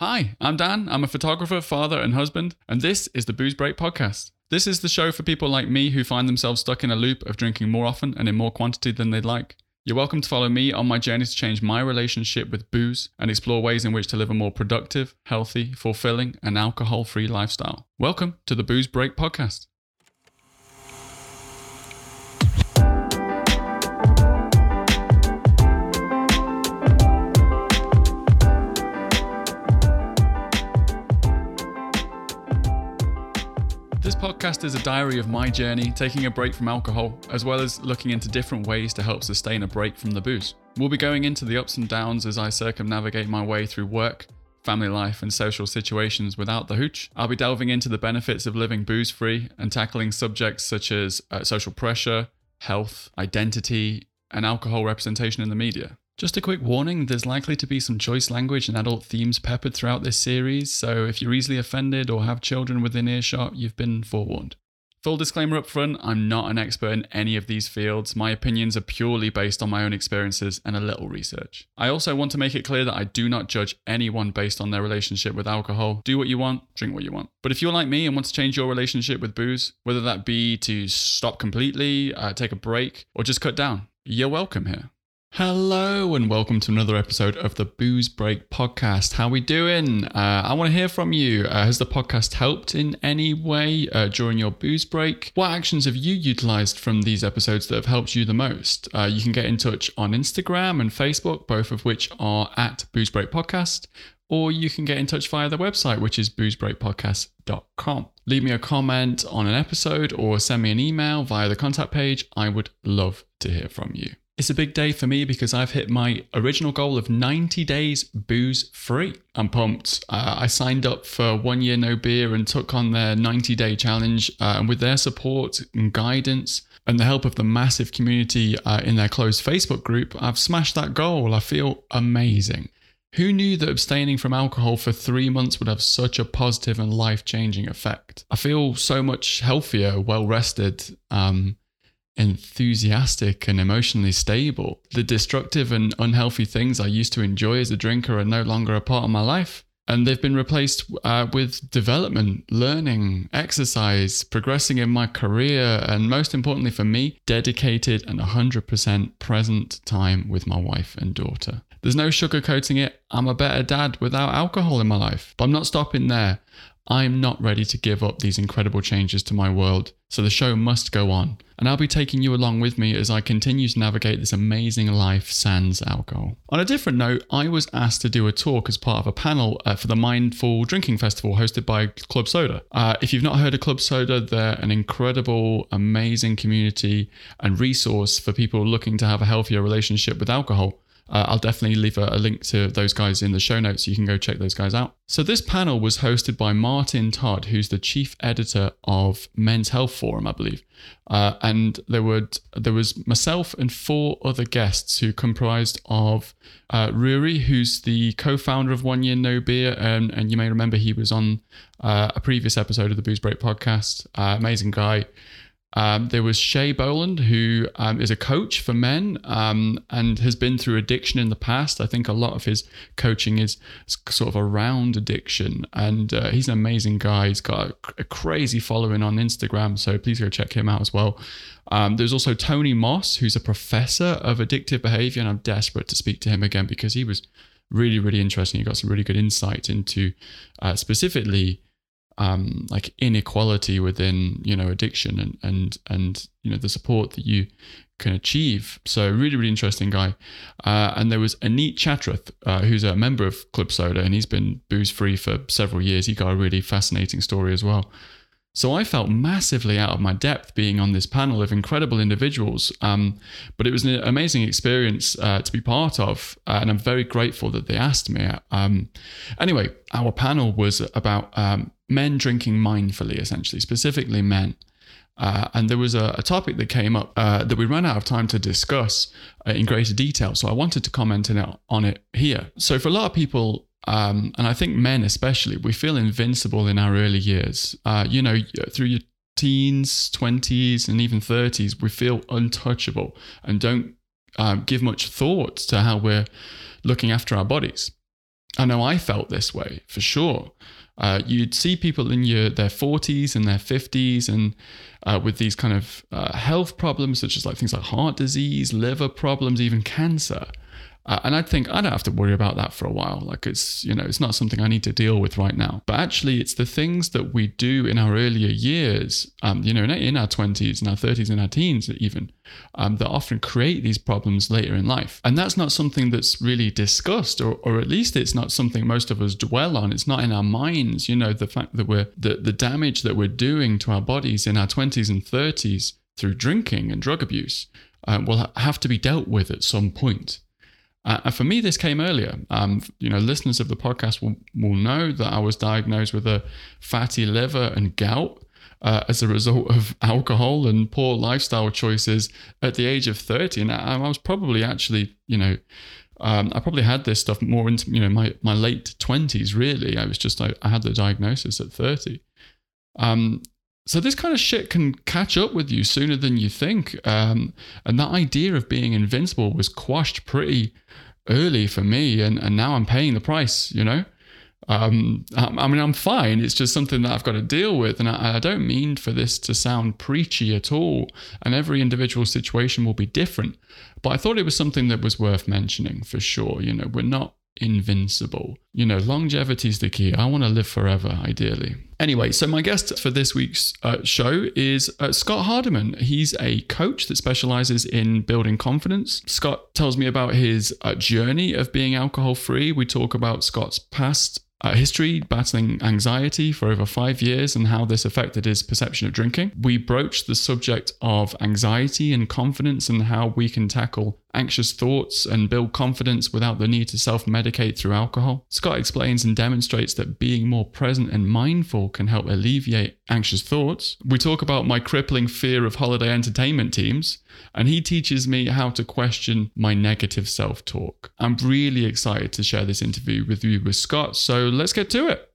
Hi, I'm Dan. I'm a photographer, father, and husband, and this is the Booze Break Podcast. This is the show for people like me who find themselves stuck in a loop of drinking more often and in more quantity than they'd like. You're welcome to follow me on my journey to change my relationship with booze and explore ways in which to live a more productive, healthy, fulfilling, and alcohol free lifestyle. Welcome to the Booze Break Podcast. Podcast is a diary of my journey taking a break from alcohol, as well as looking into different ways to help sustain a break from the booze. We'll be going into the ups and downs as I circumnavigate my way through work, family life, and social situations without the hooch. I'll be delving into the benefits of living booze free and tackling subjects such as uh, social pressure, health, identity, and alcohol representation in the media. Just a quick warning there's likely to be some choice language and adult themes peppered throughout this series, so if you're easily offended or have children within earshot, you've been forewarned. Full disclaimer up front I'm not an expert in any of these fields. My opinions are purely based on my own experiences and a little research. I also want to make it clear that I do not judge anyone based on their relationship with alcohol. Do what you want, drink what you want. But if you're like me and want to change your relationship with booze, whether that be to stop completely, uh, take a break, or just cut down, you're welcome here. Hello and welcome to another episode of the Booze Break podcast. How we doing? Uh, I want to hear from you. Uh, has the podcast helped in any way uh, during your booze break? What actions have you utilized from these episodes that have helped you the most? Uh, you can get in touch on Instagram and Facebook, both of which are at Booze Break Podcast, or you can get in touch via the website, which is boozebreakpodcast.com. Leave me a comment on an episode or send me an email via the contact page. I would love to hear from you. It's a big day for me because I've hit my original goal of 90 days booze free. I'm pumped. Uh, I signed up for one year no beer and took on their 90 day challenge. Uh, and with their support and guidance and the help of the massive community uh, in their closed Facebook group, I've smashed that goal. I feel amazing. Who knew that abstaining from alcohol for three months would have such a positive and life changing effect? I feel so much healthier, well rested. Um, enthusiastic and emotionally stable. The destructive and unhealthy things I used to enjoy as a drinker are no longer a part of my life. And they've been replaced uh, with development, learning, exercise, progressing in my career, and most importantly for me, dedicated and 100% present time with my wife and daughter. There's no sugarcoating it. I'm a better dad without alcohol in my life. But I'm not stopping there. I'm not ready to give up these incredible changes to my world, so the show must go on. And I'll be taking you along with me as I continue to navigate this amazing life sans alcohol. On a different note, I was asked to do a talk as part of a panel uh, for the Mindful Drinking Festival hosted by Club Soda. Uh, if you've not heard of Club Soda, they're an incredible, amazing community and resource for people looking to have a healthier relationship with alcohol. Uh, I'll definitely leave a, a, link to those guys in the show notes so you can go check those guys out. So, this panel was hosted by Martin Tod, who's the chief editor of Men's Health Forum, I believe. Uh, and there would there was myself and four other guests who comprised of uh, Ruari, who's the co-founder of One Year No Beer, and, and you may remember he was on uh, a previous episode of the Booze Break podcast. Uh, amazing guy. Um, there was Shay Boland, who um, is a coach for men um, and has been through addiction in the past. I think a lot of his coaching is sort of around addiction. And uh, he's an amazing guy. He's got a, a, crazy following on Instagram. So please go check him out as well. Um, there's also Tony Moss, who's a professor of addictive behavior. And I'm desperate to speak to him again because he was really, really interesting. He got some really good insight into uh, specifically um, like inequality within you know addiction and and and you know the support that you can achieve. So really really interesting guy. Uh, and there was Anit Chatrath, uh, who's a member of Club Soda, and he's been booze free for several years. He got a really fascinating story as well. So I felt massively out of my depth being on this panel of incredible individuals. Um, but it was an amazing experience uh, to be part of. Uh, and I'm very grateful that they asked me. Um, anyway, our panel was about um, men drinking mindfully, essentially, specifically men. Uh, and there was a, a, topic that came up uh, that we ran out of time to discuss uh, in greater detail. So I wanted to comment on it here. So, for a lot of people, um, and I think men especially, we feel invincible in our early years. Uh, you know, through your teens, 20s, and even 30s, we feel untouchable and don't uh, give much thought to how we're looking after our bodies. I know I felt this way for sure. Uh, you'd see people in your their 40s and their 50s and uh, with these kind of uh, health problems such as like things like heart disease liver problems even cancer uh, and I'd think I don't have to worry about that for a while. Like it's you know it's not something I need to deal with right now. But actually, it's the things that we do in our earlier years, um, you know, in, our twenties, in our thirties, in our teens, even, um, that often create these problems later in life. And that's not something that's really discussed, or or at least it's not something most of us dwell on. It's not in our minds. You know, the fact that we're the the damage that we're doing to our bodies in our twenties and thirties through drinking and drug abuse uh, will have to be dealt with at some point. Uh, and for me, this came earlier. Um, you know, listeners of the podcast will, will know that I was diagnosed with a fatty liver and gout uh, as a result of alcohol and poor lifestyle choices at the age of 30. And I, I was probably actually, you know, um, I probably had this stuff more into, you know, my, my late 20s, really. I was just, I, I had the diagnosis at 30. Um, so this kind of shit can catch up with you sooner than you think. Um, and that idea of being invincible was quashed pretty early for me. And, and now I'm paying the price, you know? Um, I, mean, I'm fine. It's just something that I've got to deal with. And I, I don't mean for this to sound preachy at all. And every individual situation will be different. But I thought it was something that was worth mentioning for sure. You know, we're not invincible. You know, longevity is the key. I want to live forever, ideally. Anyway, so my guest for this week's uh, show is uh, Scott Hardiman. He's a coach that specializes in building confidence. Scott tells me about his uh, journey of being alcohol free. We talk about Scott's past uh, history, battling anxiety for over five years, and how this affected his perception of drinking. We broached the subject of anxiety and confidence and how we can tackle anxious thoughts and build confidence without the need to self medicate through alcohol. Scott explains and demonstrates that being more present and mindful can help alleviate anxious thoughts. We talk about my crippling fear of holiday entertainment teams, and he teaches me how to question my negative self talk. I'm really excited to share this interview with you with Scott, so let's get to it.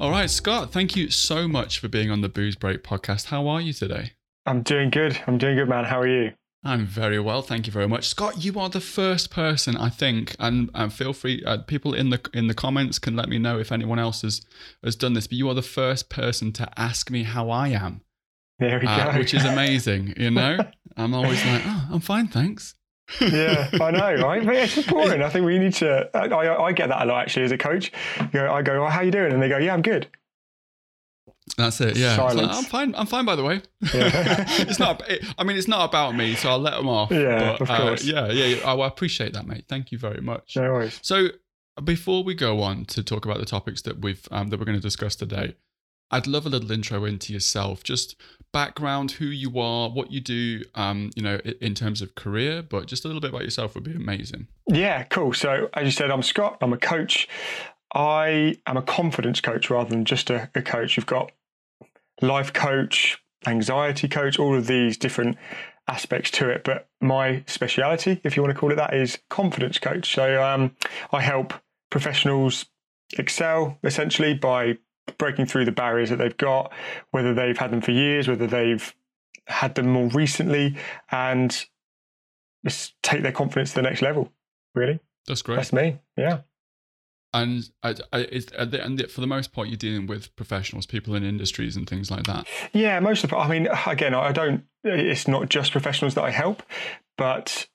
All right, Scott, thank you so much for being on the Booze Break podcast. How are you today? I'm doing good. I'm doing good, man. How are you? I'm very well, thank you very much, Scott. You are the first person I think, and, and feel free. Uh, people in the in the comments can let me know if anyone else has has done this. But you are the first person to ask me how I am. There we uh, go. Which is amazing. You know, I'm always like, oh, I'm fine, thanks yeah, I know, right? But it's important. I think we need to. I, I get that a lot actually as a coach. You know, I go, oh, "How you doing?" And they go, "Yeah, I'm good." That's it. Yeah, like, I'm fine. I'm fine. By the way, yeah. it's not. It, I mean, it's not about me, so I'll let them off. Yeah, but, of uh, course. Uh, yeah, yeah. Oh, I appreciate that, mate. Thank you very much. No worries. So, before we go on to talk about the topics that we've um, that we're going to discuss today, I'd love a little intro into yourself, just background, who you are, what you do, um, you know, in terms of career, but just a little bit about yourself would be amazing. Yeah, cool. So, as you said, I'm Scott. I'm a coach. I am a confidence coach rather than just a, a coach. You've got life coach, anxiety coach, all of these different aspects to it. But my speciality, if you want to call it that, is confidence coach. So um, I help professionals excel essentially by breaking through the barriers that they've got, whether they've had them for years, whether they've had them more recently, and just take their confidence to the next level. Really, that's great. That's me. Yeah. And I, I, is, and for the most part, you're dealing with professionals, people in industries and things like that. Yeah, most of. I mean, again, I don't. It's not just professionals that I help, but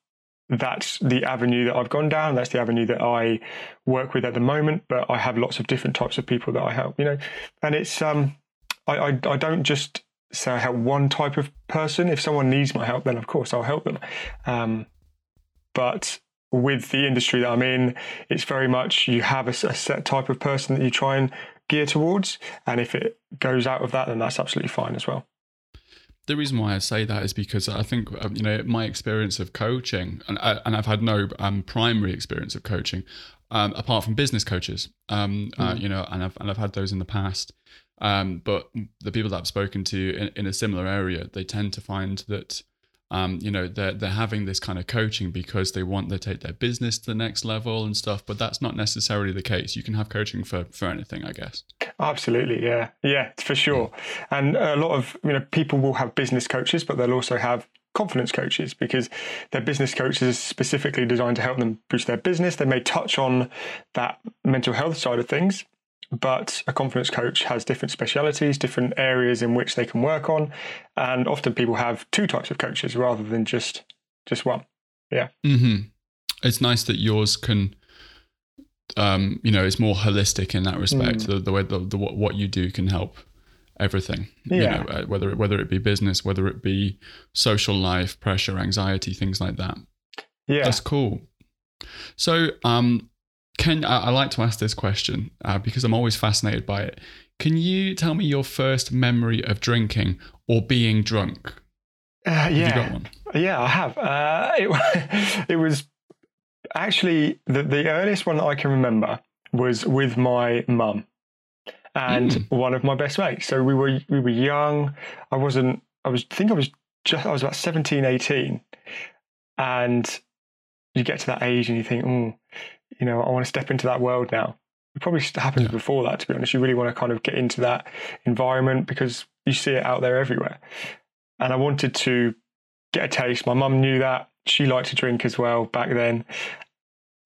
that's the avenue that I've gone down. That's the avenue that I work with at the moment. But I have lots of different types of people that I help. You know, and it's um, I I, I don't just say I help one type of person. If someone needs my help, then of course I'll help them. Um, but with the industry that I'm in, it's very much you have a, a set type of person that you try and gear towards, and if it goes out of that, then that's absolutely fine as well the reason why I say that is because I think um, you know my experience of coaching, and I, uh, and I've had no um, primary experience of coaching, um, apart from business coaches. Um, mm. uh, you know, and I've and I've had those in the past. Um, but the people that I've spoken to in, in a similar area, they tend to find that um, you know they're they're having this kind of coaching because they want to take their business to the next level and stuff but that's not necessarily the case. You can have coaching for for anything i guess. Absolutely yeah. Yeah for sure. And a lot of you know people will have business coaches but they'll also have confidence coaches because their business coaches are specifically designed to help them boost their business. They may touch on that mental health side of things, but a confidence coach has different specialities, different areas in which they can work on, and often people have two types of coaches rather than just just one. Yeah. Mm-hmm. It's nice that yours can um, you know, it's more holistic in that respect. Mm. The, the, way the, the, what you do can help everything. Yeah. You know, uh, whether whether it be business, whether it be social life, pressure, anxiety, things like that. Yeah, that's cool. So, um, can I, I like to ask this question uh, because I'm always fascinated by it. Can you tell me your first memory of drinking or being drunk? Uh, yeah, yeah, I have. Uh, it, it was actually the, the earliest one that I can remember was with my mum and mm. one of my best mates. So we were we were young. I wasn't. I was. I think I was just. I was about 17, 18. and you get to that age and you think, oh, you know, I want to step into that world now. It probably happened yeah. before that, to be honest. You really want to kind of get into that environment because you see it out there everywhere. And I wanted to get a taste. My mum knew that. She liked to drink as well back then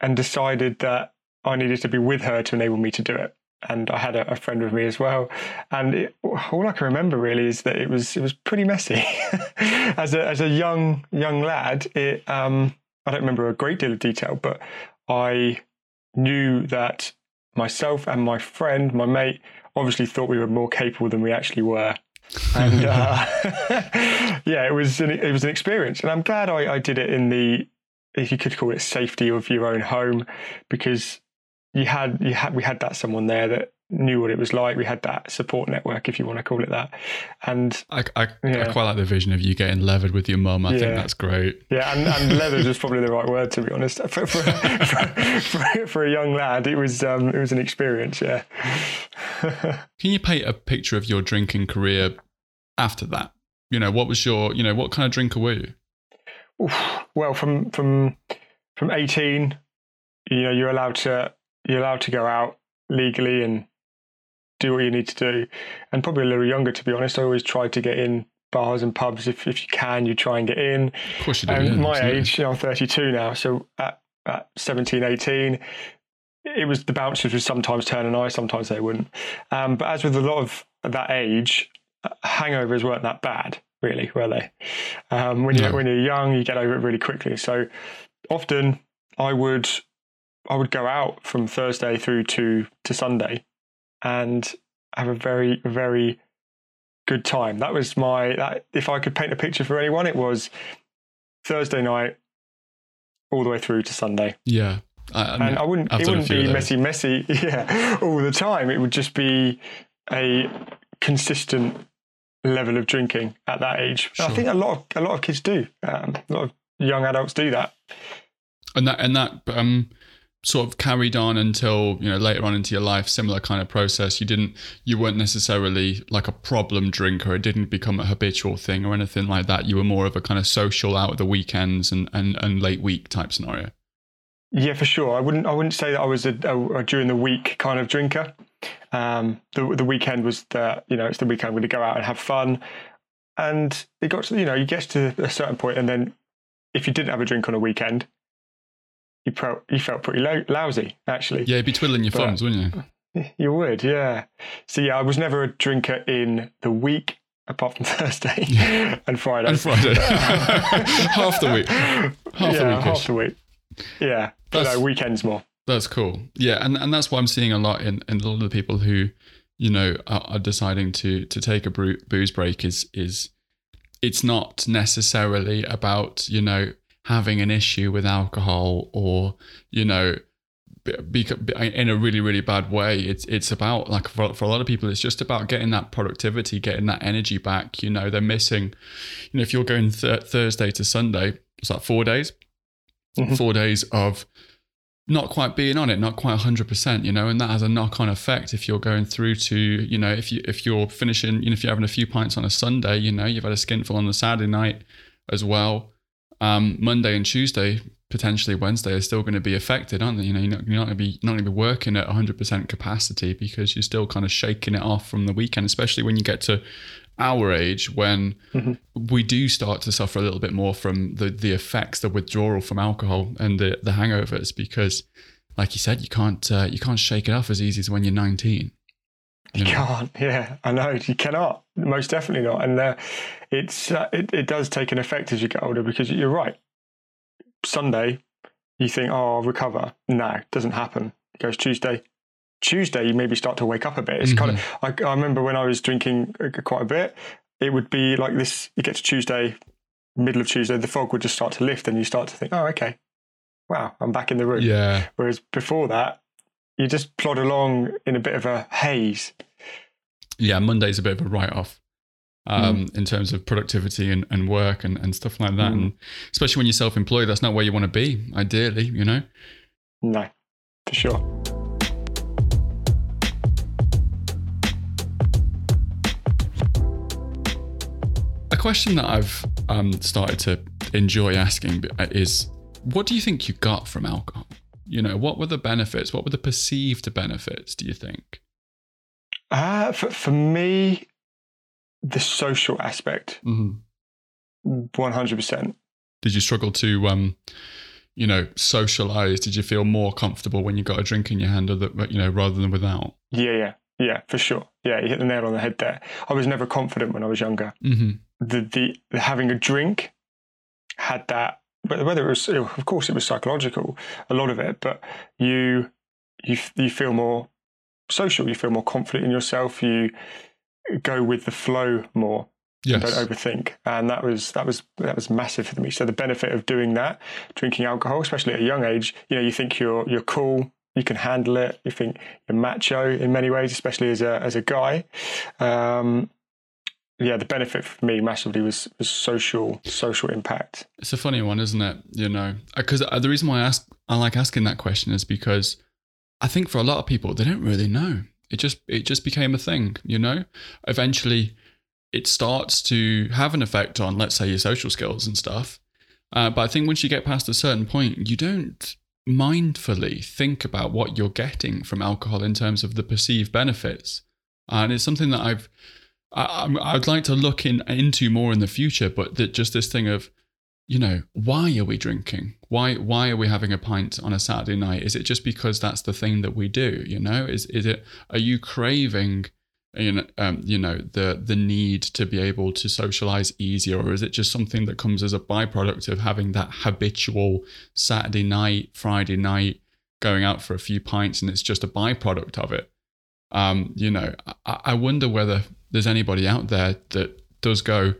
and decided that I needed to be with her to enable me to do it and I had a, a, friend with me as well. And it, all I can remember really is that it was it was pretty messy. as a as a young young lad, it um, I don't remember a great deal of detail, but I knew that myself and my friend, my mate, obviously thought we were more capable than we actually were. and uh, yeah, it was an, it was an experience, and I'm glad I, I did it in the if you could call it safety of your own home, because you had you had we had that someone there that knew what it was like. We had that support network, if you want to call it that. And I, I, yeah. I quite like the vision of you getting leathered with your mum. I yeah. think that's great. Yeah, and, and leathered is probably the right word to be honest. For, for, for, for, for a young lad, it was um, it was an experience. Yeah. Can you paint a picture of your drinking career after that? You know, what was your you know what kind of drinker were you? Oof. Well, from from from eighteen, you know, you're allowed to you're allowed to go out legally and do what you need to do. And probably a little younger, to be honest. I always tried to get in bars and pubs if, if you can. You try and get in. Of course you do. And yeah, my absolutely. age, you know, I'm 32 now. So at, at 17, 18, it was the bouncers would sometimes turn an eye, sometimes they wouldn't. Um, but as with a lot of that age, hangovers weren't that bad, really, were they? Um, when, you're, when you're young, you get over it really quickly. So often I would I would go out from Thursday through to to Sunday and have a very very good time. That was my that, if I could paint a picture for anyone, it was Thursday night all the way through to Sunday. Yeah. I, and I wouldn't it wouldn't be messy messy yeah all the time. It would just be a consistent level of drinking at that age. Sure. I think a lot of a lot of kids do. Um, a lot of young adults do that. And that and that um sort of carried on until you know later on into your life similar kind of process. You didn't you weren't necessarily like a problem drinker. It didn't become a habitual thing or anything like that. You were more of a kind of social out of the weekends and and, and late week type scenario. Yeah for sure. I wouldn't i wouldn't say that i was a, a, a during the week kind of drinker. Um the, the weekend was the you know it's the weekend i'm going to go out and have fun. And it got to you know you get to a certain point and then if you didn't have a drink on a weekend you, pro- you felt pretty lo- lousy, actually. Yeah, you'd be twiddling your but thumbs, wouldn't you? You would, yeah. So, yeah, I was never a drinker in the week, apart from Thursday and Friday. And Friday. half the week. Half yeah, the week. Half the week. Yeah. But no, weekends more. That's cool. Yeah. And, and that's what I'm seeing a lot in, in a lot of the people who, you know, are, are deciding to to take a booze break is is it's not necessarily about, you know, having an issue with alcohol or you know be, be, in a really really bad way. It's it's about like for, for a lot of people it's just about getting that productivity getting that energy back you know they're missing you know if you're going th- thursday to sunday it's like four days. Mm-hmm. four days of not quite being on it not quite 100% you know and that has a knock-on effect if you're going through to you know if you if you're finishing you know if you're having a few pints on a sunday you know you've had a skinful on the saturday night as well um, Monday and Tuesday, potentially Wednesday, are still going to be affected, aren't they? You know, you're not, you're not going to be not going to be working at 100% capacity because you're still kind of shaking it off from the weekend, especially when you get to our age when mm-hmm. we do start to suffer a little bit more from the the effects, the withdrawal from alcohol and the the hangovers, because, like you said, you can't uh, you can't shake it off as easy as when you're 19. You, know? can't, yeah, I know you cannot, most definitely not, and uh, it's uh, it, it does take an effect as you get older because you're right. Sunday, you think, oh, I'll recover. No, it doesn't happen. It goes Tuesday, Tuesday, you maybe start to wake up a bit. It's mm-hmm. kind of, I, I, remember when I was drinking uh, quite a bit, it would be like this you get to Tuesday, middle of Tuesday, the fog would just start to lift and you start to think, oh, okay, wow, I'm back in the room. Yeah. Whereas before that, you just plod along in a bit of a haze. Yeah, Monday's a bit of a write off. Um, mm. in terms of productivity and, and work and, and stuff like that. Mm. And especially when you're self employed, that's not where you want to be, ideally, you know? No, for sure. A question that I've um, started to enjoy asking is what do you think you got from alcohol? You know, what were the benefits? What were the perceived benefits, do you think? Uh, for, for me, the social aspect, mm-hmm. 100%. Did you struggle to, um, you know, socialize? Did you feel more comfortable when you got a drink in your hand, or that, you know, rather than without? Yeah, yeah, yeah, for sure. Yeah, you hit the nail on the head there. I was never confident when I was younger. Mm-hmm the, the, the having a drink had that but whether it was of course it was psychological a lot of it but you you you feel more social you feel more confident in yourself you go with the flow more yes. don't overthink and that was that was that was massive for me so the benefit of doing that drinking alcohol especially at a young age you know you think you're you're cool you can handle it you think you're macho in many ways especially as a as a guy um, yeah, the benefit for me massively was, was social social impact. It's a funny one, isn't it? You know, because uh, the reason why I ask I like asking that question is because I think for a lot of people they don't really know. It just it just became a thing. You know, eventually it starts to have an effect on, let's say, your social skills and stuff. Uh, but I think once you get past a certain point, you don't mindfully think about what you're getting from alcohol in terms of the perceived benefits. And it's something that I've I, I'd like to look in into more in the future, but that just this thing of, you know, why are we drinking? Why why are we having a pint on a Saturday night? Is it just because that's the thing that we do? You know, is is it? Are you craving? You know, um, you know the the need to be able to socialize easier, or is it just something that comes as a byproduct of having that habitual Saturday night, Friday night, going out for a few pints, and it's just a byproduct of it? Um, you know, I, I wonder whether there's anybody out there that does go,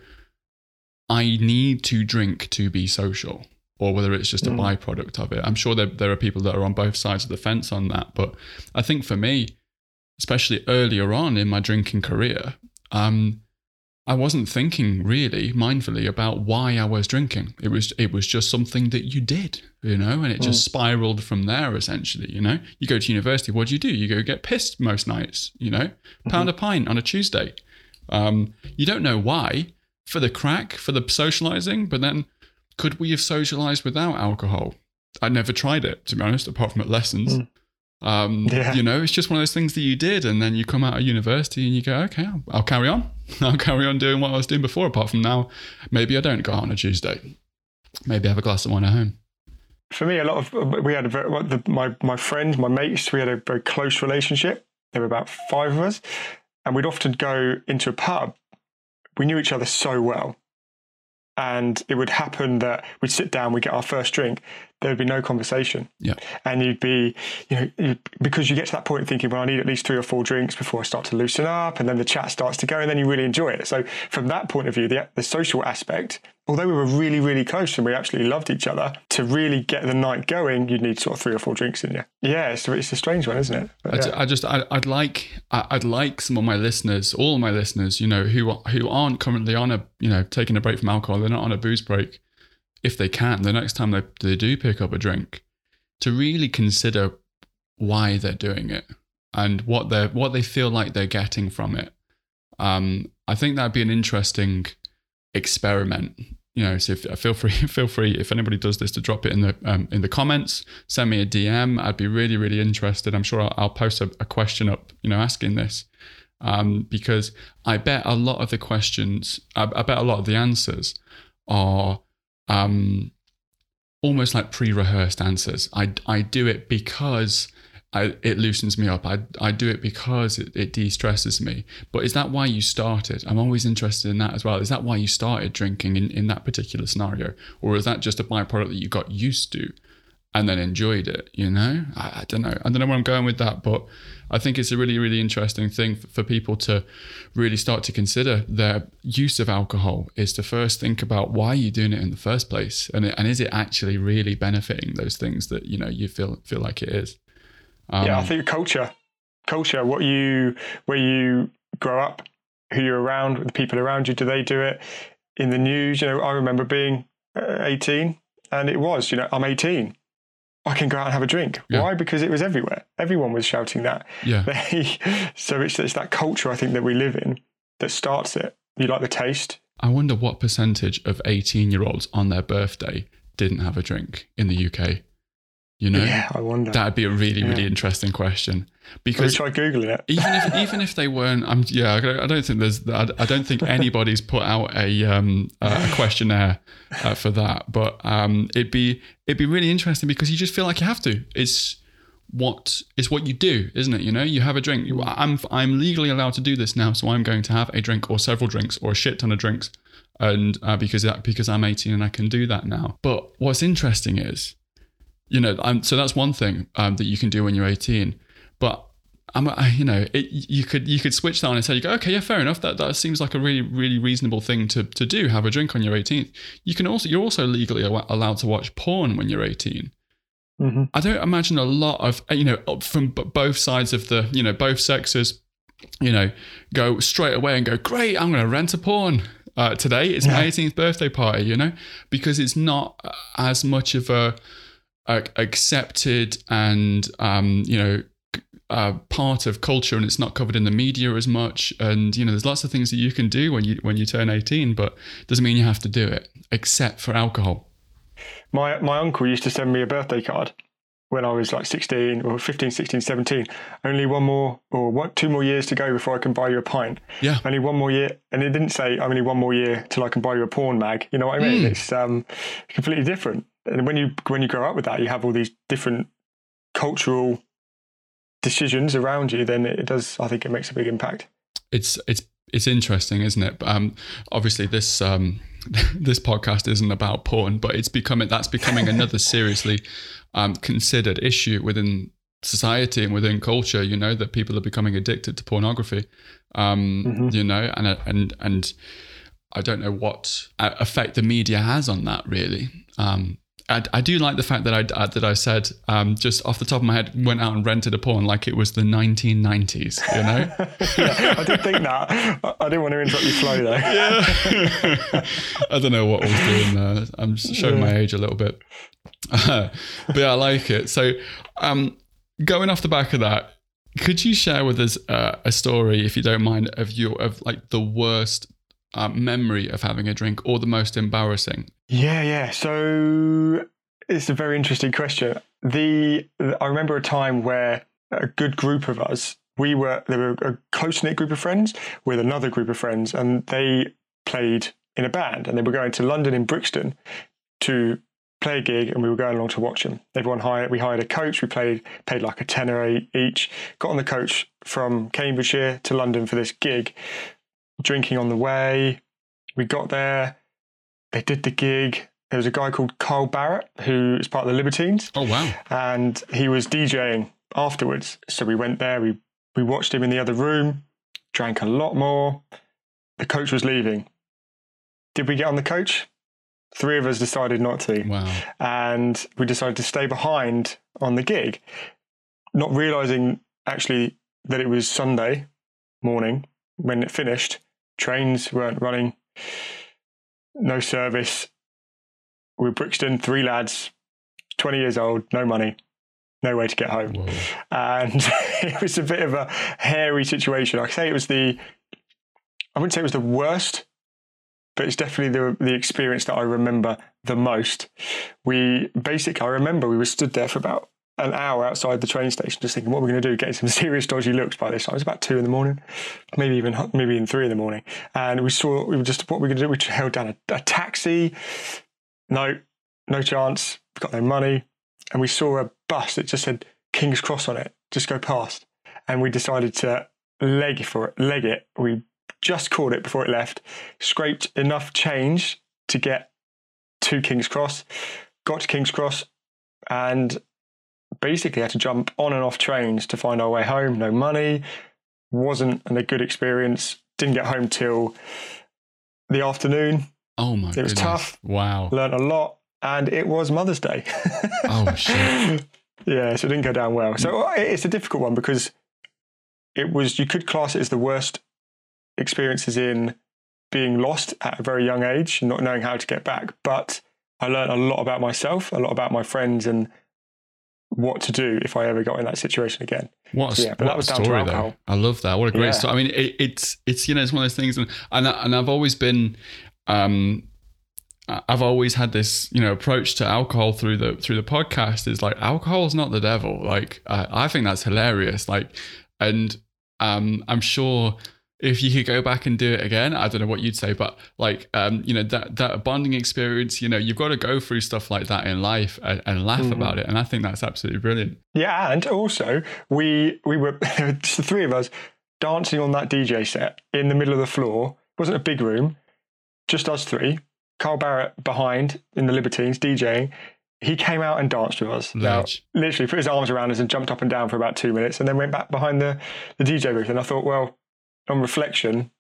I need to drink to be social, or whether it's just a mm. byproduct of it. I'm sure there, there are people that are on both sides of the fence on that. But I think for me, especially earlier on in my drinking career, um, I wasn't thinking really mindfully about why I was drinking. It was it was just something that you did, you know, and it just mm. spiraled from there essentially, you know. You go to university, what do you do? You go get pissed most nights, you know, pound mm-hmm. a pint on a Tuesday. Um, you don't know why, for the crack, for the socializing, but then could we have socialized without alcohol? I never tried it, to be honest, apart from at lessons. Mm. Um, yeah. You know, it's just one of those things that you did, and then you come out of university and you go, okay, I'll, I'll, carry on. I'll carry on doing what I was doing before. Apart from now, maybe I don't go out on a Tuesday. Maybe have a glass of wine at home. For me, a lot of we had a very, the, my my friends, my mates, we had a very close relationship. There were about five of us, and we'd often go into a pub. We knew each other so well, and it would happen that we'd sit down, we'd get our first drink, there would be no conversation. Yeah. And you'd be, you know, because you get to that point thinking, well, I need at least three or four drinks before I start to loosen up. And then the chat starts to go and then you really enjoy it. So from that point of view, the, the social aspect, although we were really, really close and we absolutely loved each other, to really get the night going, you'd need sort of three or four drinks in you. Yeah. It's, it's a strange one, isn't it? But, yeah. I, just, I, would like, I'd like some of my listeners, all my listeners, you know, who, who aren't currently on a, you know, taking a break from alcohol, they're not on a booze break if they can, the next time they, they do pick up a drink, to really consider why they're doing it and what they what they feel like they're getting from it. Um, I think that'd be an interesting experiment. You know, so if, feel free feel free if anybody does this to drop it in the um, in the comments, send me a DM. I'd be really really interested. I'm sure I'll, I'll post a, a, question up, you know, asking this. um, because I bet a lot of the questions, I, I bet a lot of the answers are um, almost like pre-rehearsed answers. I I do it because I, it loosens me up. I I do it because it, it de-stresses me. But is that why you started? I'm always interested in that as well. Is that why you started drinking in, in that particular scenario, or is that just a byproduct that you got used to? and then enjoyed it. You know, I, I, don't know. I don't know where I'm going with that, but I think it's a really, really interesting thing for, for, people to really start to consider their use of alcohol. Is to first think about why you're doing it in the first place, and and is it actually really benefiting those things that you know you feel feel like it is. Um, yeah, I think culture, culture, what you where you grow up, who you're around, the people around you, do they do it in the news? You know, I remember being uh, 18 and it was, you know, I'm 18 I can go out and have a drink. Yeah. Why? Because it was everywhere. Everyone was shouting that. Yeah. so it's, it's that culture I think that we live in that starts it. You like the taste. I wonder what percentage of 18 year olds on their birthday didn't have a drink in the UK. You know, yeah, I wonder. That'd be a really, really interesting question. Because try googling it. even if even if they weren't, I'm yeah, I don't think there's, I don't think anybody's put out a um a questionnaire uh, for that. But um, it'd be it'd be really interesting because you just feel like you have to. It's what it's what you do, isn't it? You know, you have a drink. I'm I'm legally allowed to do this now, so I'm going to have a drink or several drinks or a shit ton of drinks, and uh, because that, because I'm 18 and I can do that now. But what's interesting is you know, um, so that's one thing um, that you can do when you're 18. But I'm, I, you know, it, you could you could switch that on and say, you go, okay, yeah, fair enough. That that seems like a really really reasonable thing to to do. Have a drink on your 18th. You can also you're also legally allowed to watch porn when you're 18. Mm-hmm. I don't imagine a lot of you know from both sides of the you know both sexes, you know, go straight away and go, great, I'm going to rent a porn. Uh, today it's yeah. my 18th birthday party, you know, because it's not as much of a uh, accepted and um, you know uh, part of culture and it's not covered in the media as much. And you know there's lots of things that you can do when you when you turn 18 but doesn't mean you have to do it except for alcohol. My my uncle used to send me a birthday card when I was like 16 or 15 16 17 only one more or what two more years to go before I can buy you a pint. Yeah. Only one more year and it didn't say only one more year till I can buy you a porn mag. You know what I mean? Mm. it's um completely different. And when you when you grow up with that, you have all these different cultural decisions around you. Then it does. I think it makes a big impact. It's it's it's interesting, isn't it? Um, obviously, this um, this podcast isn't about porn, but it's becoming that's becoming another seriously um, considered issue within society and within culture. You know that people are becoming addicted to pornography. Um, mm-hmm. You know, and and and I don't know what effect the media has on that really. Um, I, I, do like the fact that I uh, that I said um, just off the top of my head went out and rented a porn like it was the 1990s. You know, yeah, I did think that. I didn't want to interrupt your flow though. yeah, I don't know what I was doing there. I'm just showing yeah. my age a little bit, but yeah, I like it. So, um, going off the back of that, could you share with us uh, a story, if you don't mind, of your of like the worst uh, memory of having a drink or the most embarrassing? Yeah, yeah. So it's a very interesting question. The I remember a time where a good group of us, we were there were a close knit group of friends with another group of friends, and they played in a band, and they were going to London in Brixton to play a gig, and we were going along to watch them. Everyone hired we hired a coach. We played paid like a tenner each. Got on the coach from Cambridgeshire to London for this gig drinking on the way. We got there. They did the gig. There was a guy called Carl Barât who is part of the Libertines. Oh wow! And he was DJing afterwards. So we went there. We we watched him in the other room. Drank a lot more. The coach was leaving. Did we get on the coach? Three of us decided not to. Wow! And we decided to stay behind on the gig, not realizing actually that it was Sunday morning when it finished trains weren't running, no service. We were Brixton, three lads, 20 years old, no money, no way to get home. Whoa. And it was a bit of a hairy situation. I say it was the, I wouldn't say it was the worst, but it's definitely the, the experience that I remember the most. We basically, I remember we were stood there for about an hour outside the train station, just thinking, what are we going to do? Getting some serious dodgy looks by this time. It was about two in the morning, maybe even maybe even three in the morning. And we saw we were just what we are going to do. We held down a, a taxi. No, no chance. We've got no money. And we saw a bus that just said King's Cross on it. Just go past. And we decided to leg for it, leg it. We just caught it before it left. Scraped enough change to get to King's Cross. Got to King's Cross, and basically had to jump on and off trains to find our way home. No money, wasn't a good experience. Didn't get home till the afternoon. Oh my! It was goodness. tough. Wow. Learned a lot, and it was Mother's Day. oh shit! Yeah, so it didn't go down well. So uh, it's a difficult one because it was. You could class it as the worst experiences in being lost at a very young age, not knowing how to get back. But I learned a lot about myself, a lot about my friends, and what to do if I ever got in that situation again. What a, so, yeah, but that was down story, to alcohol. Though. I love that. What a great yeah. story. I mean, it, it's it's you know it's one of those things, and and, and I've always been. Um, I've always had this, you know, approach to alcohol through the through the podcast is like alcohol is not the devil. Like I think that's hilarious. Like, and um, I'm sure if you could go back and do it again, I don't know what you'd say, but like, um, you know, that that bonding experience, you know, you've got to go through stuff like that in life and, and laugh mm-hmm. about it, and I think that's absolutely brilliant. Yeah, and also we we were just the three of us dancing on that DJ set in the middle of the floor. It wasn't a big room, just us three. Carl Barât behind in the Libertines DJing. He came out and danced with us. Now, literally put his arms around us and jumped up and down for about two minutes, and then went back behind the the DJ booth. And I thought, well on reflection,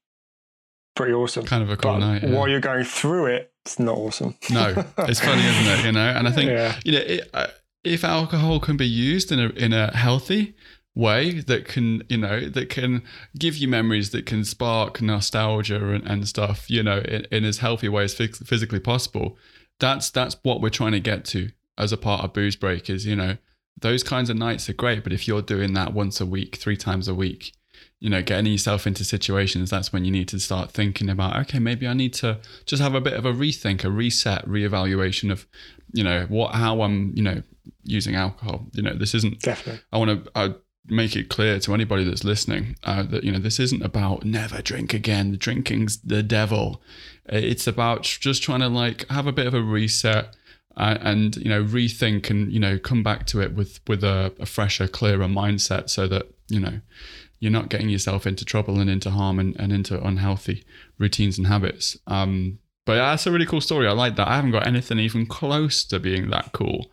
pretty awesome. Kind of a cool but night. Yeah. While you're going through it, it's not awesome. no, it's funny, isn't it? You know, and I think yeah. you know it, uh, if alcohol can be used in a in a healthy way that can you know that can give you memories that can spark nostalgia and, and stuff you know in, in as healthy a way as physically possible that's that's what we're trying to get to as a part of booze break is you know those kinds of nights are great but if you're doing that once a week three times a week you know, getting yourself into situations, that's when you need to start thinking about, okay, maybe I need to just have a bit of a rethink, a reset, reevaluation of, you know, what, how I'm, you know, using alcohol. You know, this isn't, definitely, I want to, I make it clear to anybody that's listening uh, that, you know, this isn't about never drink again. The drinking's the devil. It's about just trying to like have a bit of a reset. Uh, and you know rethink and you know come back to it with with a, a fresher clearer mindset so that you know you're not getting yourself into trouble and into harm and, and into unhealthy routines and habits. Um, but yeah, that's a really cool story. I like that. I haven't got anything even close to being that cool.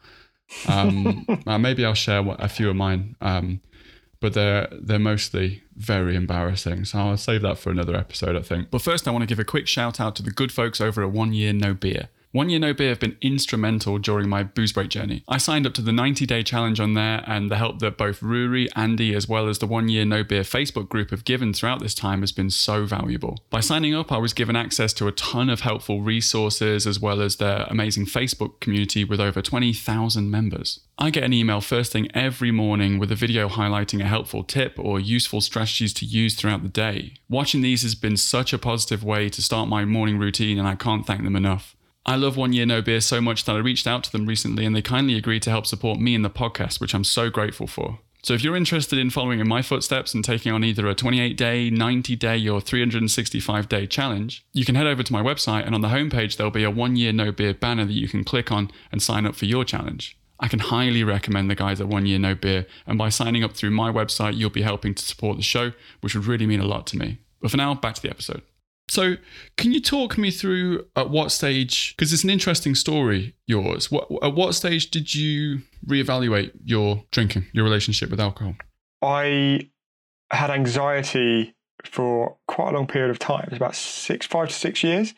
Um, uh, maybe I'll share a few of mine, um, but they're they're mostly very embarrassing. So I'll save that for another episode, I think. But first, I want to give a quick shout out to the good folks over at One Year No Beer. One Year No Beer have been instrumental during my booze break journey. I signed up to the 90 day challenge on there, and the help that both Ruari, Andy, as well as the One Year No Beer Facebook group have given throughout this time has been so valuable. By signing up, I was given access to a ton of helpful resources, as well as their amazing Facebook community with over 20,000 members. I get an email first thing every morning with a video highlighting a helpful tip or useful strategies to use throughout the day. Watching these has been such a positive way to start my morning routine, and I can't thank them enough. I love One Year No Beer so much that I reached out to them recently and they kindly agreed to help support me in the podcast, which I'm so grateful for. So if you're interested in following in my footsteps and taking on either a 28 day, 90 day, or 365 day challenge, you can head over to my website and on the homepage there'll be a One Year No Beer banner that you can click on and sign up for your challenge. I can highly recommend the guys at One Year No Beer, and by signing up through my website, you'll be helping to support the show, which would really mean a lot to me. But for now, back to the episode. So, can you talk me through at what stage? Because it's an interesting story, yours. What at what stage did you reevaluate your drinking, your relationship with alcohol? I had anxiety for quite a long period of time. It's about six, five to six years.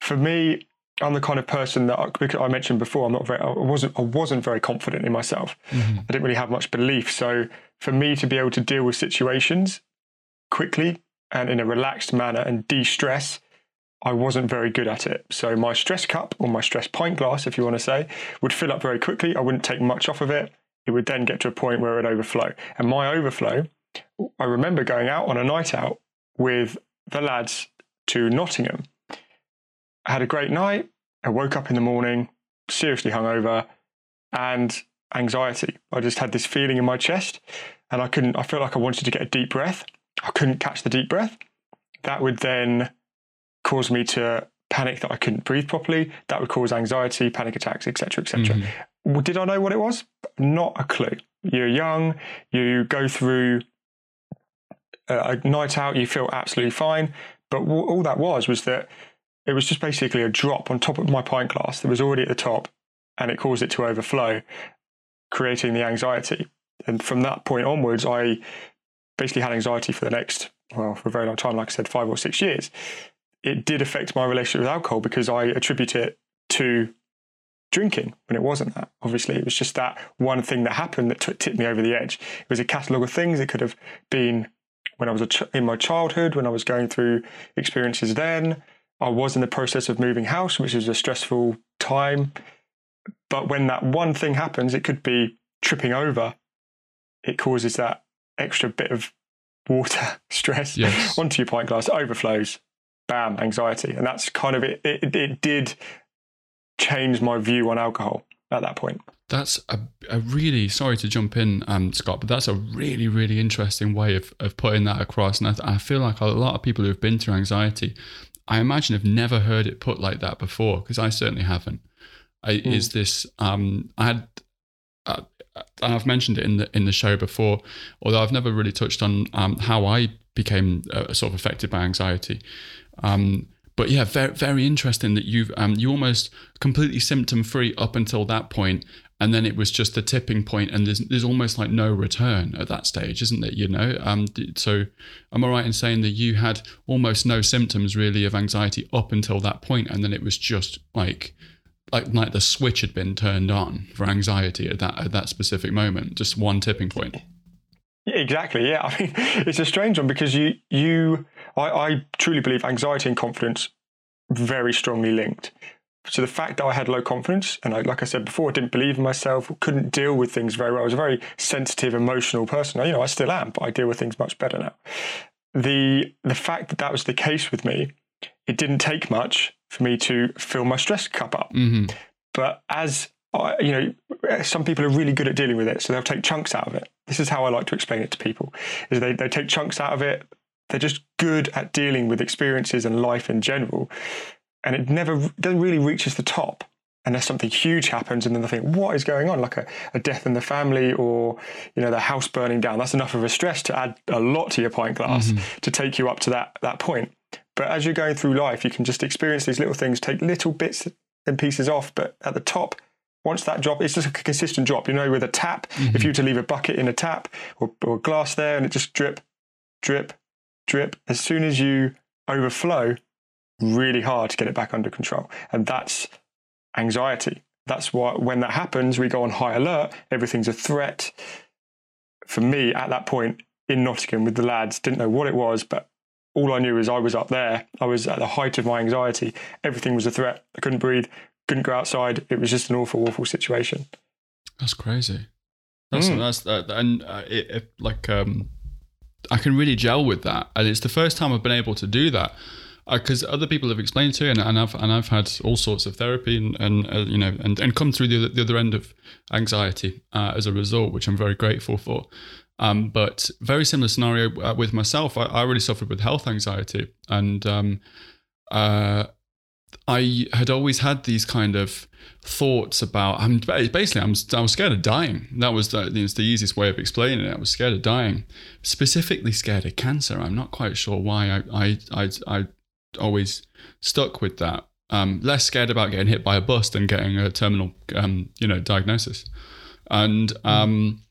For me, I'm the kind of person that, because I mentioned before, I'm not very, I wasn't, I wasn't very confident in myself. Mm-hmm. I didn't really have much belief. So for me to be able to deal with situations quickly and in a relaxed manner and de stress, I wasn't very good at it. So my stress cup or my stress pint glass, if you want to say, would fill up very quickly. I wouldn't take much off of it. It would then get to a point where it would overflow. And my overflow, I remember going out on a night out with the lads to Nottingham. I had a great night. I woke up in the morning, seriously hungover, and anxiety. I just had this feeling in my chest and I couldn't, I felt like I wanted to get a deep breath. I couldn't catch the deep breath. That would then cause me to panic that I couldn't breathe properly. That would cause anxiety, panic attacks, etc., etc. Mm-hmm. Did I know what it was? Not a clue. You're young. You go through a night out. You feel absolutely fine. But all that was was that it was just basically a drop on top of my pint glass that was already at the top, and it caused it to overflow, creating the anxiety. And from that point onwards, I basically had anxiety for the next, well, for a very long time, like I said, five or six years. It did affect my relationship with alcohol because I attribute it to drinking when it wasn't that. Obviously, it was just that one thing that happened that t- tipped me over the edge. It was a catalogue of things. It could have been when I was ch- in my childhood, when I was going through experiences then. I was in the process of moving house, which was a stressful time. But when that one thing happens, it could be tripping over. It causes that extra bit of water stress yes. onto your pint glass, overflows, bam, anxiety. And that's kind of it. It, it did change my view on alcohol at that point. That's a, a really sorry to jump in, um, Scott, but that's a really, really interesting way of, of putting that across. And I, I feel like a lot of people who have been through anxiety, I imagine have never heard it put like that before, because I certainly haven't. I, mm. Is this? Um, I had, and I've mentioned it in the in the show before, although I've never really touched on um, how I became uh, sort of affected by anxiety. Um, but yeah, very very interesting that you've um, you almost completely symptom free up until that point, and then it was just the tipping point, and there's there's almost like no return at that stage, isn't it? You know, um, so am I right in saying that you had almost no symptoms really of anxiety up until that point, and then it was just like like like the switch had been turned on for anxiety at that at that specific moment, just one tipping point. Exactly. Yeah. I mean, it's a strange one because you you I, I truly believe anxiety and confidence very strongly linked. So the fact that I had low confidence, and I, like I said before, I didn't believe in myself, couldn't deal with things very well. I was a very sensitive, emotional person. You know, I still am, but I deal with things much better now. The the fact that that was the case with me, it didn't take much for me to fill my stress cup up. Mm-hmm. But as I, you know, some people are really good at dealing with it, so they'll take chunks out of it. This is how I like to explain it to people: is they they take chunks out of it. They're just good at dealing with experiences and life in general, and it never doesn't really reaches the top unless something huge happens and then they think what is going on like a, a, death in the family or you know the house burning down that's enough of a stress to add a lot to your pint glass mm-hmm. to take you up to that that point but as you're going through life you can just experience these little things take little bits and pieces off but at the top once that drop, it's just a consistent drop. You know, with a tap, mm-hmm. if you were to leave a bucket in a tap or, or glass there and it just drip, drip, drip, as soon as you overflow, really hard to get it back under control. And that's anxiety. That's why when that happens, we go on high alert. Everything's a threat. For me, at that point in Nottingham with the lads, didn't know what it was, but all I knew is I was up there. I was at the height of my anxiety. Everything was a threat. I couldn't breathe couldn't go outside. It was just an awful, awful situation. That's crazy. That's mm. that's that, and uh, it, it, like um, I can really gel with that, and it's the first time I've been able to do that because uh, other people have explained to, and, and I've and I've had all sorts of therapy and, and uh, you know and, and come through the, the other end of anxiety uh, as a result, which I'm very grateful for. Um, but very similar scenario uh, with myself. I, I, really suffered with health anxiety, and um, uh, I had always had these kind of thoughts about. I'm basically I'm I was scared of dying. That was the, the easiest way of explaining it. I was scared of dying, specifically scared of cancer. I'm not quite sure why I I I, I always stuck with that. Um, less scared about getting hit by a bus than getting a terminal um, you know diagnosis. And um,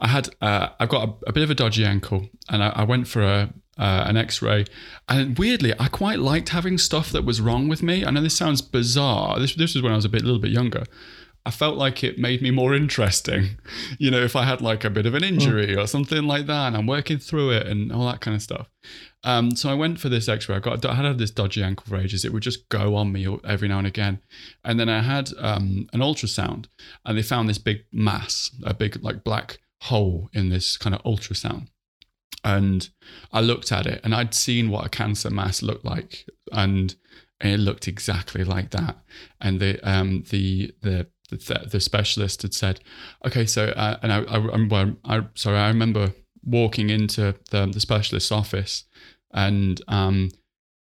I had uh, I've got a, a, bit of a dodgy ankle, and I, I went for a uh, an x-ray and weirdly i quite liked having stuff that was wrong with me i know this sounds bizarre this, this was when i was a bit a little bit younger i felt like it made me more interesting you know if i had like a bit of an injury mm. or something like that and i'm working through it and all that kind of stuff um, so I went for this X-ray. I got I had this dodgy ankle for ages. It would just go on me every now and again, and then I had um, an ultrasound, and they found this big mass, a big like black hole in this kind of ultrasound. And I looked at it and I'd seen what a cancer mass looked like and it looked exactly like that. And the um the the the, the specialist had said, okay, so uh, and I, I, I, I sorry, I remember walking into the, the specialist's office and um,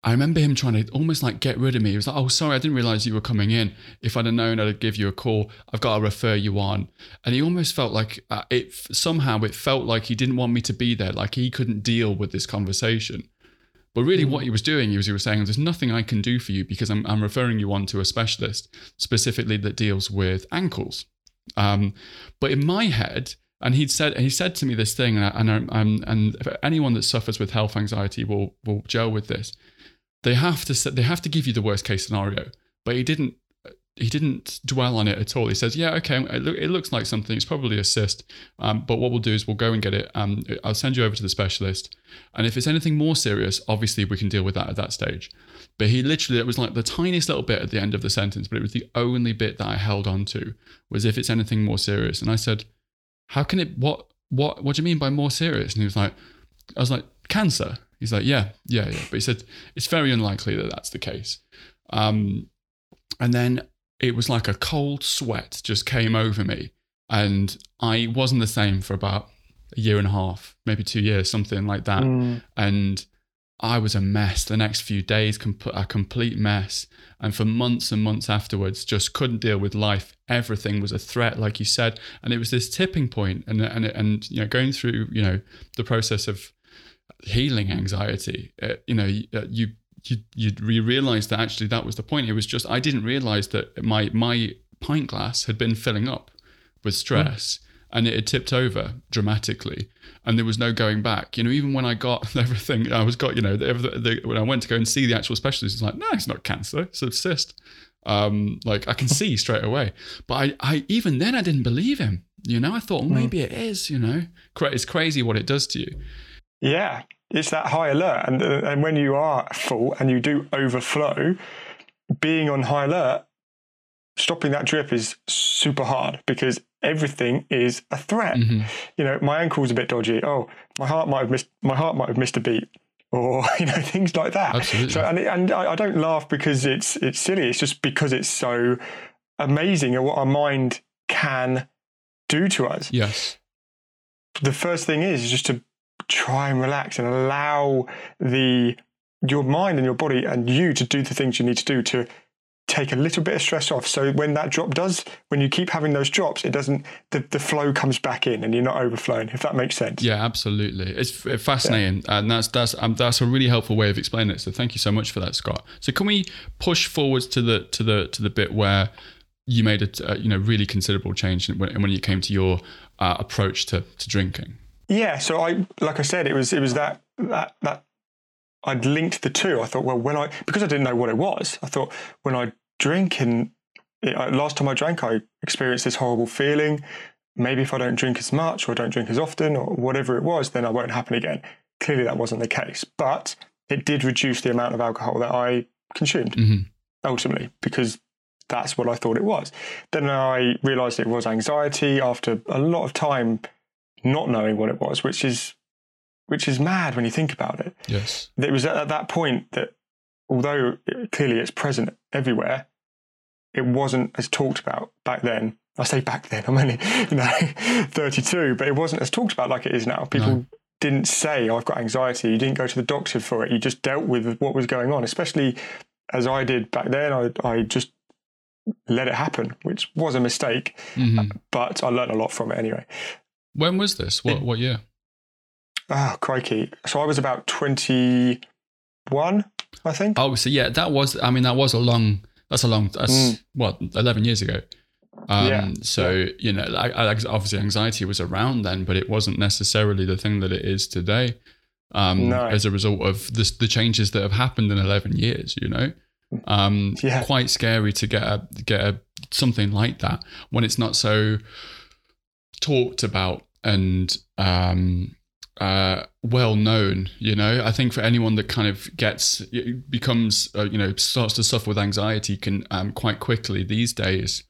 I remember him trying to almost like get rid of me. He was like, "Oh, sorry, I didn't realize you were coming in. If I'd have known, I'd give you a call. I've got to refer you on." And he almost felt like uh, it somehow it felt like he didn't want me to be there, like he couldn't deal with this conversation. But really, mm. what he was doing he was he was saying, "There's nothing I can do for you because I'm I'm referring you on to a specialist specifically that deals with ankles." Um, but in my head, and he'd said he said to me this thing, and I, and I, and anyone that suffers with health anxiety will will gel with this. They have to they have to give you the worst case scenario. But he didn't he didn't dwell on it at all. He says yeah okay it, it looks like something. It's probably a cyst. Um, but what we'll do is we'll go and get it. Um, i'll send you over to the specialist. And if it's anything more serious obviously we can deal with that at that stage. But he literally it was like the tiniest little bit at the end of the sentence but it was the only bit that i held on to was if it's anything more serious. And i said how can it what what what do you mean by more serious and he was like i was like cancer He's like, yeah, yeah, yeah. But he said it's very unlikely that that's the case. Um, and then it was like a cold sweat just came over me, and I wasn't the same for about a year and a half, maybe two years, something like that. Mm. And I was a mess. The next few days, a complete mess. And for months and months afterwards, just couldn't deal with life. Everything was a threat, like you said. And it was this tipping point, and and and you know, going through you know the process of healing anxiety. Uh, you know, uh, you you you realize that actually that was the point. It was just I didn't realize that my my pint glass had been filling up with stress. Mm. And it had tipped over dramatically, and there was no going back. You know, even when I got everything, I was got. You know, the, the, when I went to go and see the actual specialist, it's like, no, it's not cancer, it's a cyst. Um, like I can see straight away. But I, I even then I didn't believe him. You know, I thought well, maybe mm. it is. You know, it's crazy what it does to you. Yeah, it's that high alert, and uh, and when you are full and you do overflow, being on high alert, stopping that drip is super hard because everything is a threat. Mm-hmm. You know, my ankle's a bit dodgy. Oh, my heart might have missed. My heart might have missed a beat or you know things like that. Absolutely. So and and I, I, don't laugh because it's it's silly. It's just because it's so amazing at what our mind can do to us. Yes. The first thing is just to try and relax and allow the your mind and your body and you to do the things you need to do to take a little bit of stress off. So when that drop does, when you keep having those drops, it doesn't, the, the flow comes back in and you're not overflowing, if that makes sense. Yeah, absolutely. It's fascinating. Yeah. And that's, that's, um, that's a really helpful way of explaining it. So thank you so much for that, Scott. So can we push forwards to the, to the, to the bit where you made a, uh, you know, really considerable change when, when you came to your uh, approach to, to drinking? Yeah, so I like I said, it was it was that that that I'd linked the two. I thought, well, when I because I didn't know what it was, I thought when I drink and it, last time I drank, I experienced this horrible feeling. Maybe if I don't drink as much or don't drink as often or whatever it was, then I won't happen again. Clearly, that wasn't the case, but it did reduce the amount of alcohol that I consumed mm-hmm. ultimately because that's what I thought it was. Then I realized it was anxiety after a lot of time not knowing what it was, which is which is mad when you think about it. Yes, it was at that point that although it, clearly it's present everywhere, it wasn't as talked about back then. I say back then, I'm only you know 32, but it wasn't as talked about like it is now. People no. didn't say, oh, "I've got anxiety." You didn't go to the doctor for it. You just dealt with what was going on, especially as I did back then. I I just let it happen, which was a mistake, mm-hmm. but I learned a lot from it anyway. When was this? What what year? Oh, crikey. So I was about 21, I think. Oh, so yeah, that was, I mean, that was a long, that's a long, that's mm. what, 11 years ago. Um, yeah. So, yeah. you know, I, I, obviously anxiety was around then, but it wasn't necessarily the thing that it is today um, no. as a result of this, the changes that have happened in 11 years, you know? Um, yeah. Quite scary to get a, get a, something like that when it's not so talked about and um, uh, well known. You know, I think for anyone that kind of gets becomes uh, you know starts to suffer with anxiety, can um, quite quickly these days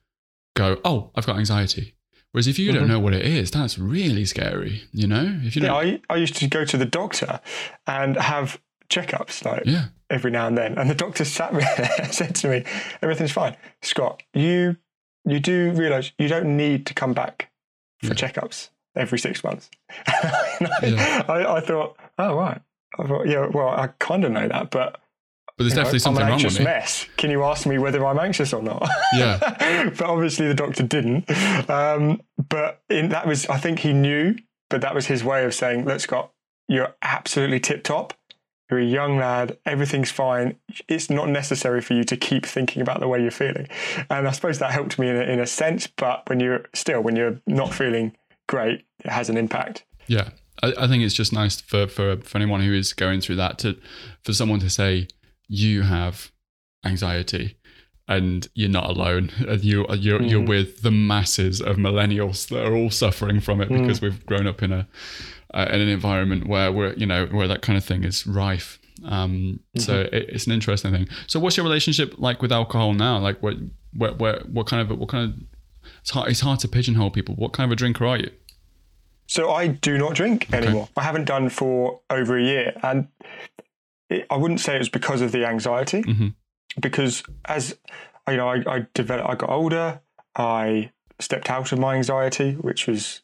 go, "Oh, I've got anxiety." Whereas if you mm-hmm. don't know what it is, that's really scary. You know, if you yeah, I, I used to go to the doctor and have checkups like yeah. every now and then, and the doctor sat me there said to me, "Everything's fine, Scott. You you do realize you don't need to come back for Yeah. checkups every six months. And I, I, I thought, oh right. I thought, yeah, well, I kind of know that, but But there's you know, definitely something I'm an wrong with me. mess. Can you ask me whether I'm anxious or not? Yeah. but obviously the doctor didn't. Um, but in, that was, I think he knew, but that was his way of saying, look, Scott, you're absolutely tip top. You're a young lad. Everything's fine. It's not necessary for you to keep thinking about the way you're feeling. And I suppose that helped me in a, in a sense. But when you're still, when you're not feeling great, it has an impact. Yeah, I, I think it's just nice for, for for anyone who is going through that to for someone to say you have anxiety and you're not alone. And you you're you're Mm. with the masses of millennials that are all suffering from it Mm. because we've grown up in a uh, in an environment where we're you know where that kind of thing is rife. Um, So Mm-hmm. it, it's an interesting thing. So what's your relationship like with alcohol now? Like what what what, what kind of what kind of it's hard, it's hard to pigeonhole people. What kind of a drinker are you? So I do not drink anymore. I haven't done for over a year, and it, I wouldn't say it was because of the anxiety, Mhm. because as you know, I, I developed, I got older. I stepped out of my anxiety, which was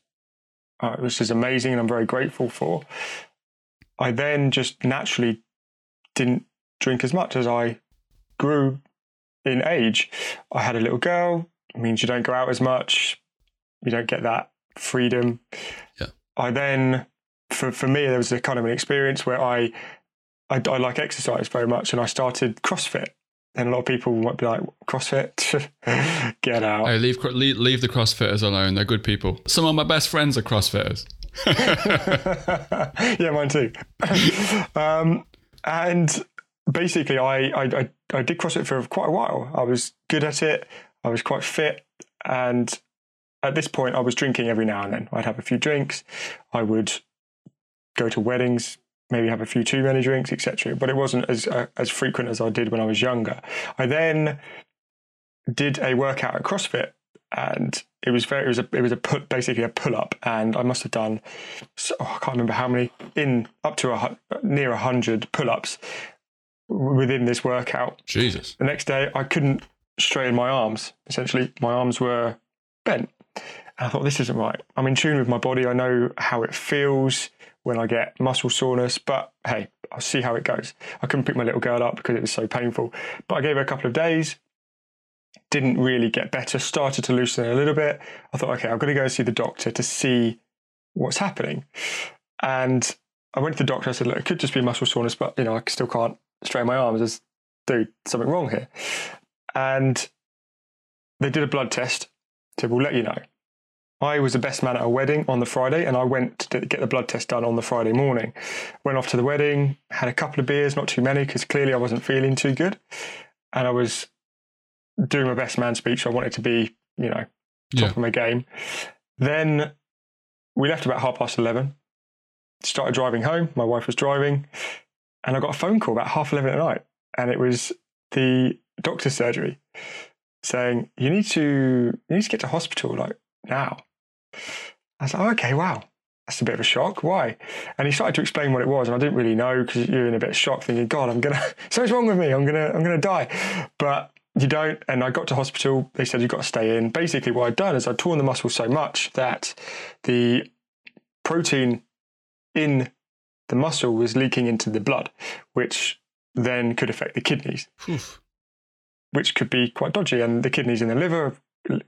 uh, which is amazing, and I'm very grateful for. I then just naturally didn't drink as much as I grew in age. I had a little girl. It means you don't go out as much. You don't get that freedom. I then, for, for me, there was a kind of an experience where I, I, I like exercise very much and I started CrossFit. And a lot of people might be like, CrossFit? Get out. Hey, leave, leave leave the CrossFitters alone. They're good people. Some of my best friends are CrossFitters. yeah, mine too. um, and basically, I, I, I, I did CrossFit for quite a while. I was good at it. I was quite fit. And at this point, I was drinking every now and then. I'd have a few drinks. I would go to weddings, maybe have a few too many drinks, etc. But it wasn't as uh, as frequent as I did when I was younger. I then did a workout at CrossFit, and it was very it was a it was a put basically a pull up, and I must have done so, oh, I can't remember how many in up to a near a hundred pull ups within this workout. Jesus. The next day, I couldn't straighten my arms. Essentially, my arms were bent. I thought, this isn't right. I'm in tune with my body. I know how it feels when I get muscle soreness, but hey, I'll see how it goes. I couldn't pick my little girl up because it was so painful. But I gave her a couple of days, didn't really get better, started to loosen a little bit. I thought, okay, I've got to go see the doctor to see what's happening. And I went to the doctor. I said, look, it could just be muscle soreness, but you know, I still can't straighten my arms. There's dude, something wrong here. And they did a blood test. We'll let you know. I was the best man at a wedding on the Friday, and I went to get the blood test done on the Friday morning. Went off to the wedding, had a couple of beers, not too many, because clearly I wasn't feeling too good. And I was doing my best man speech. So I wanted to be, you know, top Yeah. of my game. Then we left about half past 11, started driving home. My wife was driving, and I got a phone call about half 11 at night. And it was the doctor's surgery saying, You need to, you need to get to hospital like now. I was like, oh, okay, wow. That's a bit of a shock. Why? And he started to explain what it was, and I didn't really know because you're in a bit of shock, thinking, "God, I'm gonna something's wrong with me. I'm gonna I'm gonna die." But you don't. And I got to hospital. They said you've got to stay in. Basically, what I'd done is I'd torn the muscle so much that the protein in the muscle was leaking into the blood, which then could affect the kidneys, Oof. Which could be quite dodgy. And the kidneys and the liver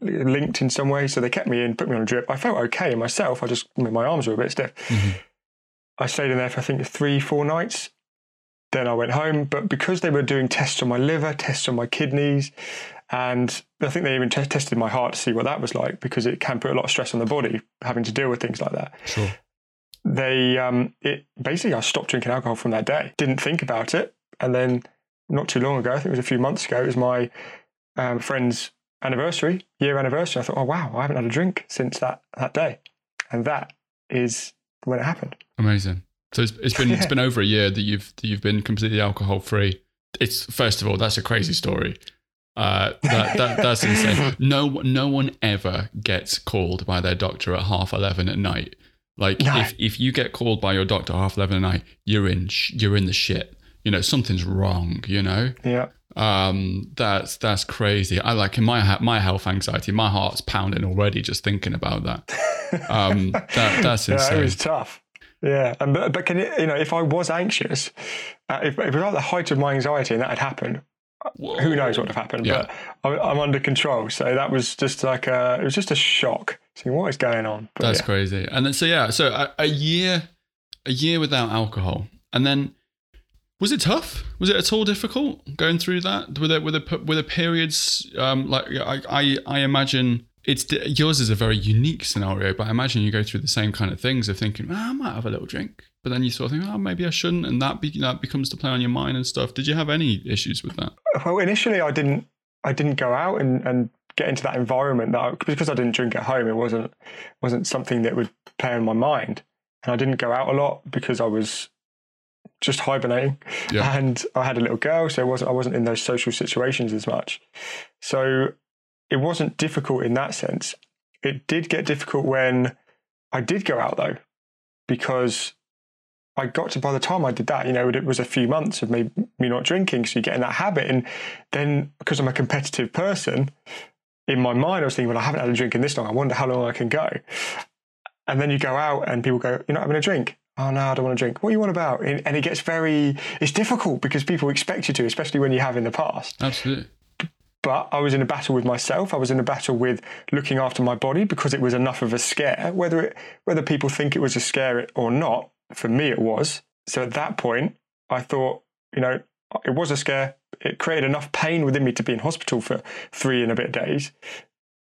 linked in some way. So they kept me in, put me on a drip. I felt okay myself. I just, I mean, my arms were a bit stiff. Mhm. I stayed in there for I think three, four nights. Then I went home. But because they were doing tests on my liver, tests on my kidneys, and I think they even te- tested my heart to see what that was like because it can put a lot of stress on the body having to deal with things like that. Sure. They, um, it basically, I stopped drinking alcohol from that day. Didn't think about it. And then not too long ago, I think it was a few months ago, it was my um, friend's anniversary, year anniversary. I thought, oh, wow, I haven't had a drink since that, that day. And that is when it happened. Amazing. So it's, it's been it's Yeah. been over a year that you've that you've been completely alcohol free. It's first of all that's a crazy story. Uh, that, that that's insane. No no one ever gets called by their doctor at half eleven at night. Like No. if if you get called by your doctor at half eleven at night, you're in sh- you're in the shit. You know something's wrong. You know. Yeah. Um, that's that's crazy. I like in my my health anxiety, my heart's pounding already just thinking about that. Um, that that's insane. yeah, it was tough. Yeah, and but, but can you, you know if I was anxious, uh, if, if it was at the height of my anxiety and that had happened, Whoa. who knows what would have happened? Yeah. But I, am under control, so that was just like a it was just a shock. Seeing what is going on. But that's yeah. crazy. And then so yeah, so a, a year, a year without alcohol, and then was it tough? Was it at all difficult going through that? Were there were there, were there periods um, like I, I I imagine it's yours is a very unique scenario, but I imagine you go through the same kind of things of thinking, oh, I might have a little drink, but then you sort of think, oh, maybe I shouldn't, and that be, that becomes to play on your mind and stuff. Did you have any issues with that? Well, initially, I didn't. I didn't go out and, and get into that environment that I, because I didn't drink at home. It wasn't wasn't something that would play on my mind, and I didn't go out a lot because I was just hibernating, yeah. and I had a little girl, so I wasn't I wasn't in those social situations as much. So it wasn't difficult in that sense. It did get difficult when I did go out though, because I got to by the time I did that, you know, it was a few months of me me not drinking, so you get in that habit, and then because I'm a competitive person, in my mind I was thinking, well, I haven't had a drink in this long. I wonder how long I can go. And then you go out and people go, you're not having a drink. Oh no, I don't want to drink. What do you want about? And it gets very, it's difficult because people expect you to, especially when you have in the past. Absolutely. But I was in a battle with myself. I was in a battle with looking after my body because it was enough of a scare. Whether it, whether people think it was a scare or not, for me it was. So at that point, I thought, you know, it was a scare. It created enough pain within me to be in hospital for three and a bit days.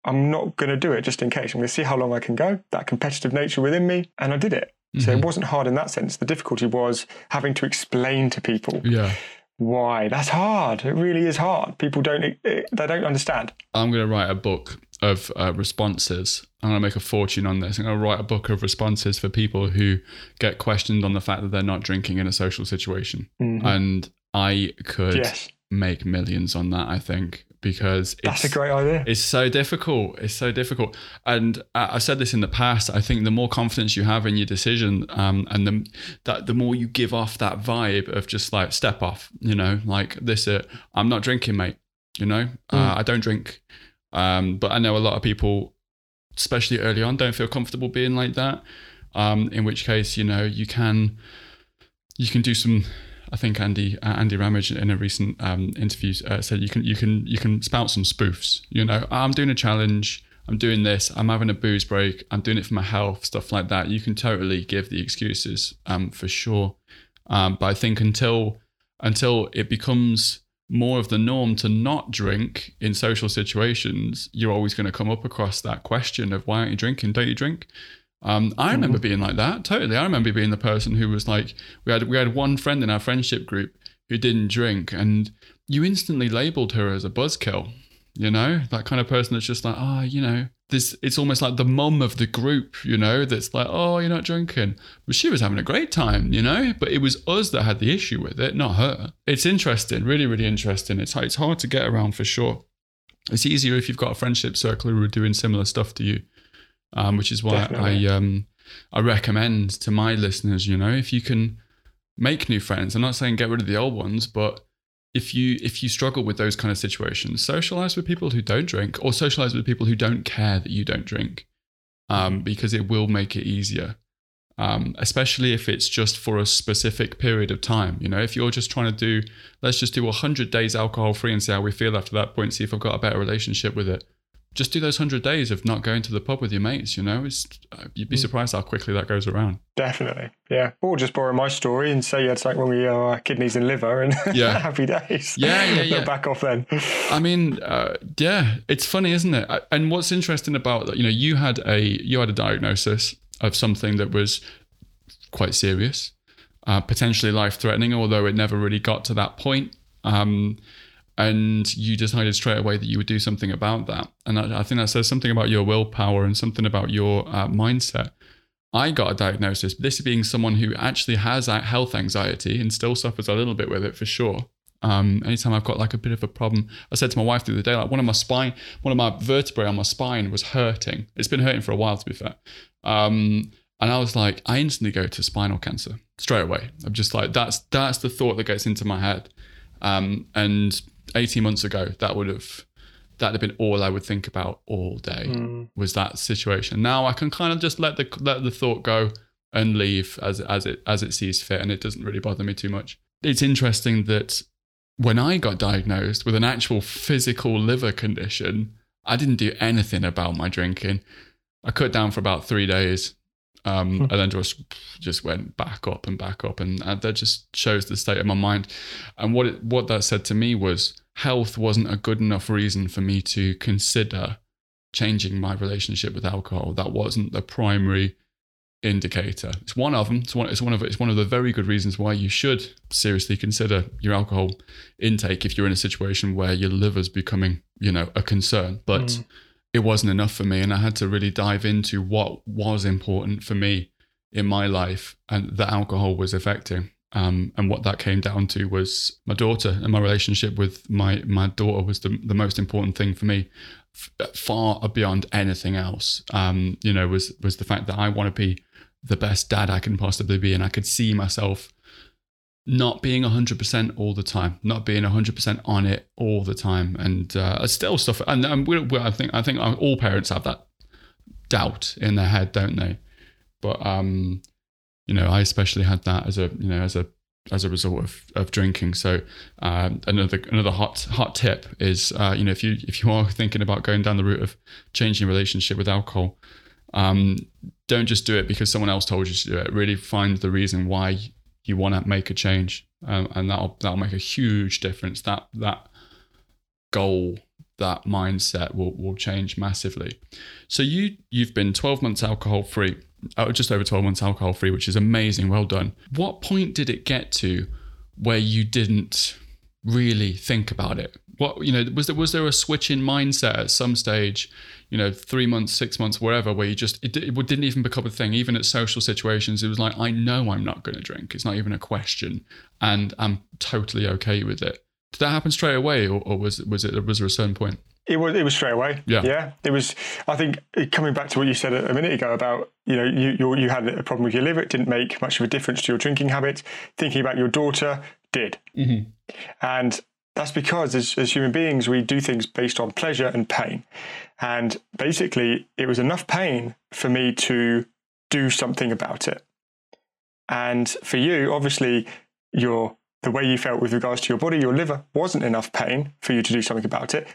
I'm not going to do it just in case. I'm going to see how long I can go. That competitive nature within me, and I did it. Mm-hmm. So it mm-hmm. wasn't hard in that sense. The difficulty was having to explain to people. Yeah why that's hard it really is hard people don't they don't understand i'm going to write a book of uh, responses i'm going to make a fortune on this i'm going to write a book of responses for people who get questioned on the fact that they're not drinking in a social situation mm-hmm. and i could yes. make millions on that i think because that's a great idea. It's so difficult. It's so difficult. And I've said this in the past. I think the more confidence you have in your decision, um, and the that the more you give off that vibe of just like step off. You know, like this. Uh, I'm not drinking, mate. You know, uh, mm. uh, I don't drink. Um, but I know a lot of people, especially early on, don't feel comfortable being like that. Um, in which case, you know, you can you can do some I think Andy uh, Andy Ramage in a recent um, interview uh, said you can you can you can spout some spoofs. You know, I'm doing a challenge. I'm doing this. I'm having a booze break. I'm doing it for my health, stuff like that. You can totally give the excuses um, for sure. Um, but I think until until it becomes more of the norm to not drink in social situations, you're always going to come up across that question of why aren't you drinking? Don't you drink? Um, I remember mm-hmm. being like that totally. I remember being the person who was like, we had we had one friend in our friendship group who didn't drink, and you instantly labelled her as a buzzkill. You know, that kind of person that's just like, oh, you know, this. It's almost like the mum of the group. You know, that's like, oh, you're not drinking, but she was having a great time. You know, but it was us that had the issue with it, not her. It's interesting, really, really interesting. It's it's hard to get around for sure. It's easier if you've got a friendship circle who are doing similar stuff to you um, which is why Definitely. I um, I recommend to my listeners, you know, if you can make new friends. I'm not saying get rid of the old ones, but if you if you struggle with those kind of situations, socialize with people who don't drink, or socialize with people who don't care that you don't drink, um, mm-hmm. because it will make it easier. Um, especially if it's just for a specific period of time. You know, if you're just trying to do, let's just do 100 days alcohol free and see how we feel after that point, see if I've got a better relationship with it just do those 100 days of not going to the pub with your mates you know? It's uh, you'd be mm. surprised how quickly that goes around. Definitely. Yeah. Or just borrow my story and say you had something wrong with your kidneys and liver and yeah. happy days. Yeah yeah yeah. back off then. I mean uh, yeah it's funny isn't it? And what's interesting about you know you had a you had a diagnosis of something that was quite serious uh, potentially life threatening although it never really got to that point. Um, and you decided straight away that you would do something about that. And I, I think that says something about your willpower and something about your uh, mindset. I got a diagnosis, this being someone who actually has health anxiety and still suffers a little bit with it for sure. Um, anytime I've got like a bit of a problem, I said to my wife the other day, like one of my spine, one of my vertebrae on my spine was hurting. It's been hurting for a while, to be fair. Um, and I was like, I instantly go to spinal cancer straight away. I'm just like, that's that's the thought that gets into my head. Um, and 18 months ago, that would have that'd have been all I would think about all day Mm. was that situation. Now I can kind of just let the let the thought go and leave as as it as it sees fit, and it doesn't really bother me too much. It's interesting that when I got diagnosed with an actual physical liver condition, I didn't do anything about my drinking. I cut down for about three days, um, and then just just went back up and back up, and, and that just shows the state of my mind. And what it, what that said to me was health wasn't a good enough reason for me to consider changing my relationship with alcohol. That wasn't the primary indicator. It's one of them. It's one. It's one of. It's one of the very good reasons why you should seriously consider your alcohol intake if you're in a situation where your liver's becoming, you know, a concern. But Mm. It wasn't enough for me, and I had to really dive into what was important for me in my life and that alcohol was affecting. Um, and what that came down to was my daughter and my relationship with my my daughter was the the most important thing for me, f- far beyond anything else. Um, you know, was was the fact that I want to be the best dad I can possibly be, and I could see myself not being 100% all the time, not being 100% on it all the time. And uh, still stuff, and, and we, we, I think I think all parents have that doubt in their head, don't they? But um, you know, I especially had that as a you know as a as a result of, of drinking. So um, another another hot hot tip is uh, you know if you if you are thinking about going down the route of changing your relationship with alcohol, um, don't just do it because someone else told you to do it. Really find the reason why you want to make a change, um, and that'll that'll make a huge difference. That that goal, that mindset will will change massively. So you you've been 12 months alcohol free, oh, just over 12 months alcohol free, which is amazing. Well done. What point did it get to where you didn't really think about it? What you know was there was there a switch in mindset at some stage? You know, three months, six months, wherever, where you just it, it didn't even become a thing. Even at social situations, it was like I know I'm not going to drink. It's not even a question, and I'm totally okay with it. Did that happen straight away, or, or was was it was there a certain point? It was it was straight away. Yeah. yeah. It was. I think coming back to what you said a a minute ago about you know you you, you had a problem with your liver. It didn't make much of a difference to your drinking habit. Thinking about your daughter did, Mm-hmm. and that's because as, as human beings we do things based on pleasure and pain. And basically, it was enough pain for me to do something about it. And for you, obviously, your the way you felt with regards to your body, your liver wasn't enough pain for you to do something about it,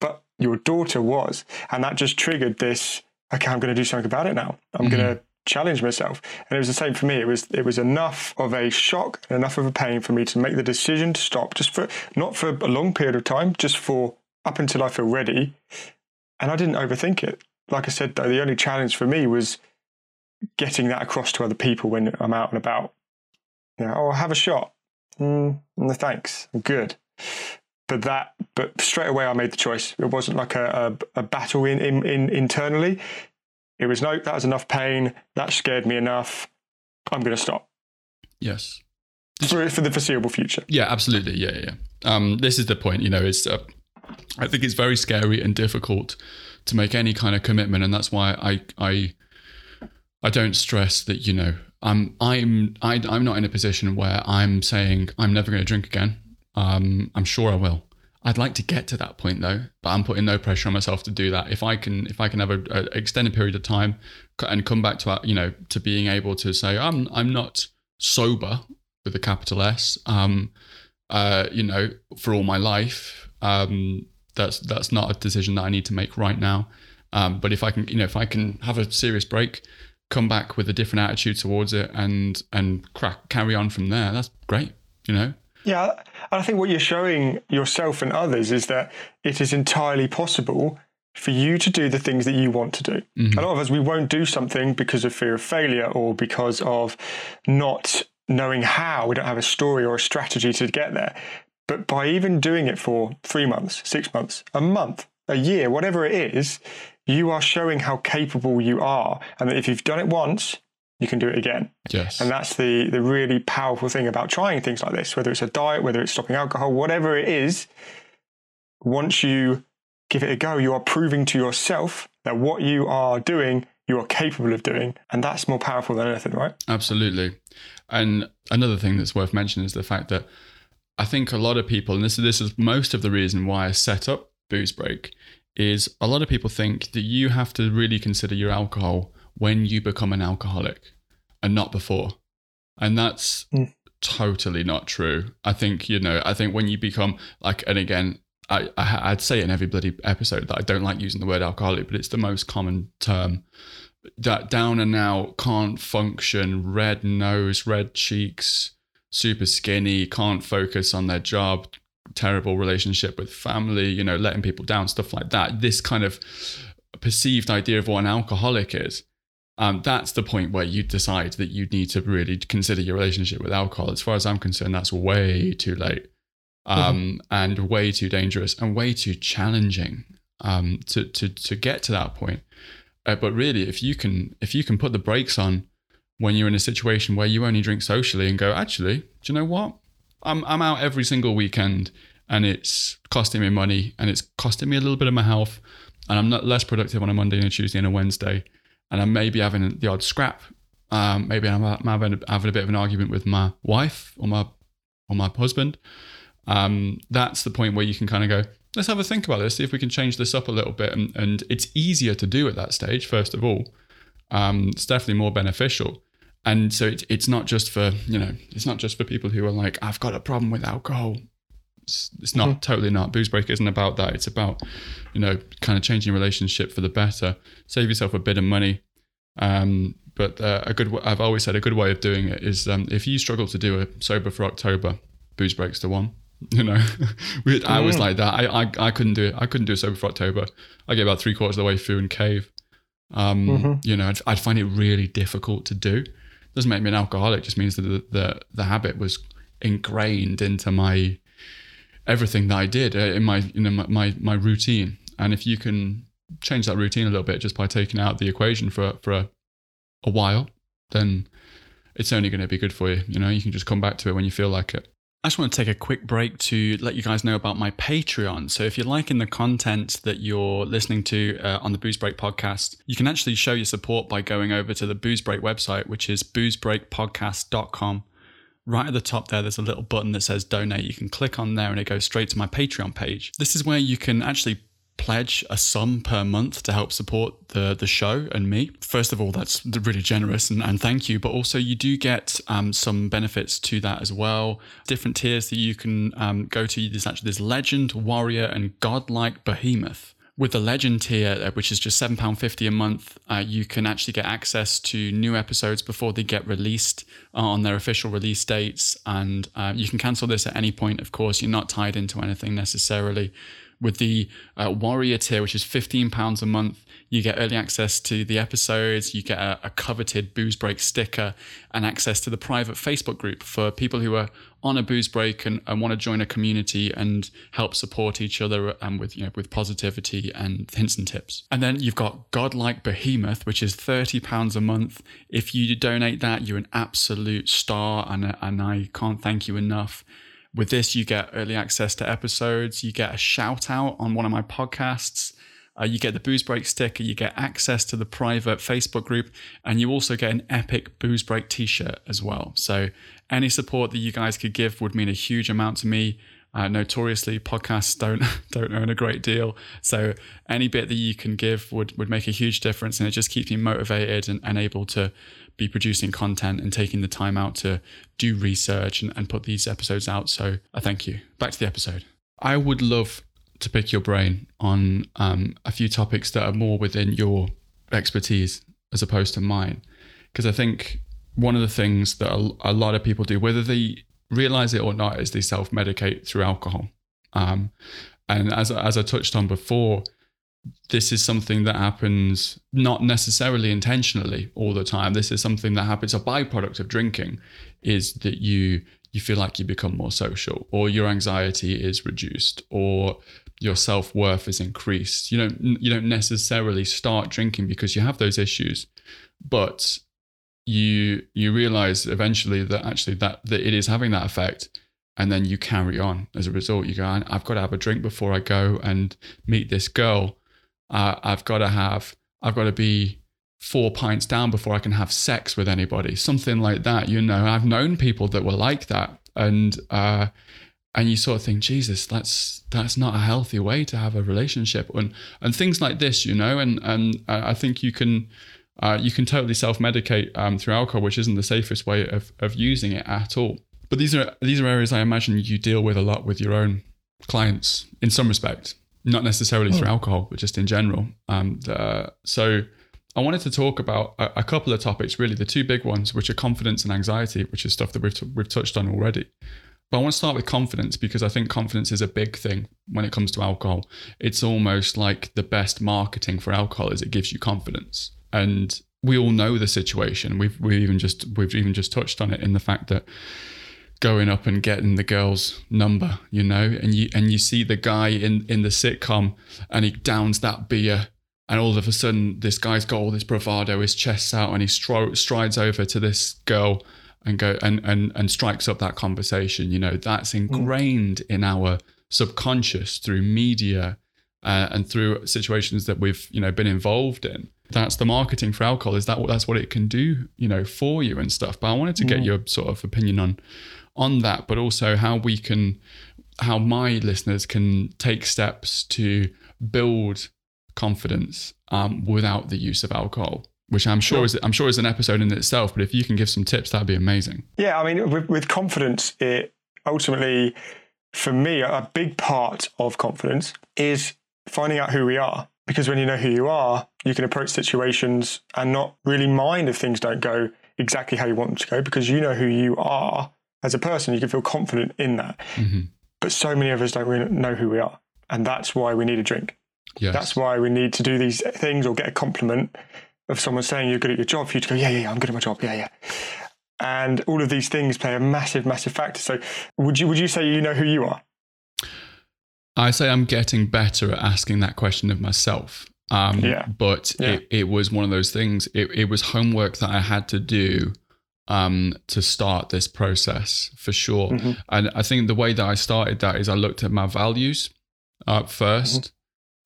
but your daughter was, and that just triggered this. Okay, I'm going to do something about it now. I'm mm-hmm. going to challenge myself, and it was the same for me. It was it was enough of a shock and enough of a pain for me to make the decision to stop, just for not for a long period of time, just for up until I feel ready. And I didn't overthink it. Like I said, though, the only challenge for me was getting that across to other people when I'm out and about. You know, oh, have a shot. Mm, no, thanks. I'm good. But that, but straight away, I made the choice. It wasn't like a, a, a battle in, in, in internally. It was no, that was enough pain. That scared me enough. I'm going to stop Yes. for, for the foreseeable future. Yeah, absolutely. Yeah, yeah. yeah. Um, this is the point. You know, it's. Uh, I think it's very scary and difficult to make any kind of commitment, and that's why I I I don't stress that. You know, I'm I'm I, I'm not in a position where I'm saying I'm never going to drink again. Um, I'm sure I will. I'd like to get to that point though, but I'm putting no pressure on myself to do that. If I can, if I can have a, a extended period of time and come back to, uh, you know, to being able to say I'm I'm not sober with a capital S, um, uh, you know, for all my life, um, that's that's not a decision that I need to make right now. Um, but if I can, you know, if I can have a serious break, come back with a different attitude towards it, and and crack carry on from there, that's great. You know, Yeah, and I think what you're showing yourself and others is that it is entirely possible for you to do the things that you want to do. Mm-hmm. A lot of us, we won't do something because of fear of failure or because of not knowing how. We don't have a story or a strategy to get there. But by even doing it for three months, six months, a month, a year, whatever it is, you are showing how capable you are. And that if you've done it once, you can do it again. yes, And that's the, the really powerful thing about trying things like this, whether it's a diet, whether it's stopping alcohol, whatever it is, once you give it a go, you are proving to yourself that what you are doing, you are capable of doing. And that's more powerful than anything, right? Absolutely. And another thing that's worth mentioning is the fact that I think a lot of people, and this, this is most of the reason why I set up Booze Break, is a lot of people think that you have to really consider your alcohol when you become an alcoholic and not before. And that's mm. totally not true. I think, you know, I think when you become like, and again, I, I, would say in every bloody episode that I don't like using the word alcoholic, but it's the most common term. That down and out, can't function, red nose, red cheeks, super skinny, can't focus on their job, terrible relationship with family, you know, letting people down, stuff like that. This kind of perceived idea of what an alcoholic is. Um, that's the point where you decide that you need to really consider your relationship with alcohol. As far as I'm concerned, that's way too late um, mm-hmm. and way too dangerous and way too challenging um, to, to, to get to that point. Uh, but really, if you can if you can put the brakes on when you're in a situation where you only drink socially and go, actually, do you know what? I'm I'm out every single weekend and it's costing me money and it's costing me a little bit of my health and I'm not less productive on a Monday and a Tuesday and a Wednesday and I'm maybe having the odd scrap. Um, maybe I'm, I'm having, having a bit of an argument with my wife or my or my husband. Um, that's the point where you can kind of go, let's have a think about this, see if we can change this up a little bit. And, and it's easier to do at that stage, first of all. Um, it's definitely more beneficial and so it, it's not just for you know it's not just for people who are like i've got a problem with alcohol it's, it's not mm-hmm. totally not booze break isn't about that it's about you know kind of changing relationship for the better save yourself a bit of money um, but uh, a good i've always said a good way of doing it is um, if you struggle to do a sober for october booze breaks the one you know i was mm. like that I, I i couldn't do it i couldn't do a sober for october i get about three quarters of the way through and cave um, mm-hmm. you know I'd, I'd, find it really difficult to do doesn't make me an alcoholic. Just means that the, the, the habit was ingrained into my everything that I did uh, in my you know my, my, my routine. And if you can change that routine a little bit just by taking out the equation for for a, a while, then it's only going to be good for you. You know, you can just come back to it when you feel like it. I just want to take a quick break to let you guys know about my Patreon. So, if you're liking the content that you're listening to uh, on the Booze Break podcast, you can actually show your support by going over to the Booze Break website, which is boozebreakpodcast.com. Right at the top there, there's a little button that says donate. You can click on there and it goes straight to my Patreon page. This is where you can actually pledge a sum per month to help support the the show and me. First of all, that's really generous and, and thank you. But also, you do get um, some benefits to that as well. Different tiers that you can um, go to. There's actually this legend, warrior, and godlike behemoth. With the legend tier, uh, which is just £7.50 a month, uh, you can actually get access to new episodes before they get released uh, on their official release dates. And uh, you can cancel this at any point, of course. You're not tied into anything necessarily. With the uh, Warrior tier, which is £15 a month, you get early access to the episodes, you get a, a, coveted Booze Break sticker, and access to the private Facebook group for people who are on a booze break and, and want to join a community and help support each other and um, with you know with positivity and hints and tips. And then you've got Godlike Behemoth, which is £30 a month. If you donate that, you're an absolute star, and, and I can't thank you enough. With this, you get early access to episodes, you get a shout out on one of my podcasts. Uh, you get the booze break sticker, you get access to the private Facebook group, and you also get an epic booze break t shirt as well. So, any support that you guys could give would mean a huge amount to me. Uh, notoriously, podcasts don't don't earn a great deal, so any bit that you can give would would make a huge difference, and it just keeps me motivated and, and able to be producing content and taking the time out to do research and, and put these episodes out. So I thank you. Back to the episode. I would love to pick your brain on um, a few topics that are more within your expertise as opposed to mine. Because I think one of the things that a, a, lot of people do, whether they realize it or not, is they self medicate through alcohol. Um, and as, as I touched on before, this is something that happens not necessarily intentionally all the time. This is something that happens a byproduct of drinking is that you you feel like you become more social or your anxiety is reduced or your self-worth is increased. You don't you don't necessarily start drinking because you have those issues, but you you realize eventually that actually that that it is having that effect and then you carry on as a result you go i've got to have a drink before i go and meet this girl uh, I've got to have, I've got to be four pints down before I can have sex with anybody, something like that. You know, I've known people that were like that, and uh, and you sort of think, Jesus, that's that's not a healthy way to have a relationship, and and things like this, you know, and and I think you can. Uh, you can totally self-medicate um, through alcohol, which isn't the safest way of, of using it at all. But these are these are areas I imagine you deal with a lot with your own clients in some respect, not necessarily through alcohol, but just in general. Um, the, so I wanted to talk about a, a, couple of topics, really the two big ones, which are confidence and anxiety, which is stuff that we've t- we've touched on already. But I want to start with confidence because I think confidence is a big thing when it comes to alcohol. It's almost like the best marketing for alcohol is it gives you confidence. And we all know the situation. We've we even just we've even just touched on it in the fact that going up and getting the girl's number, you know, and you and you see the guy in in the sitcom and he downs that beer and all of a sudden this guy's got all this bravado, his chest's out and he stri- strides over to this girl and go and and and strikes up that conversation you know that's mm. ingrained in our subconscious through media uh, and through situations that we've you know been involved in that's the marketing for alcohol is that that's what it can do you know for you and stuff but i wanted to get mm. your sort of opinion on on that but also how we can how my listeners can take steps to build confidence um, without the use of alcohol which I'm sure is I'm sure is an episode in itself. But if you can give some tips, that'd be amazing. Yeah, I mean, with, with confidence, it ultimately, for me, a big part of confidence is finding out who we are. Because when you know who you are, you can approach situations and not really mind if things don't go exactly how you want them to go because you know who you are as a person. You can feel confident in that. Mm-hmm. But so many of us don't really know who we are. And that's why we need a drink. Yes. That's why we need to do these things or get a compliment of someone saying you're good at your job for you to go, yeah, yeah, yeah, I'm good at my job. Yeah, yeah. And all of these things play a massive, massive factor. So would you would you say you know who you are? I say I'm getting better at asking that question of myself. Um, yeah. But yeah. It, it was one of those things. It, it was homework that I had to do um, to start this process for sure. Mm-hmm. And I think the way that I started that is I looked at my values up 1st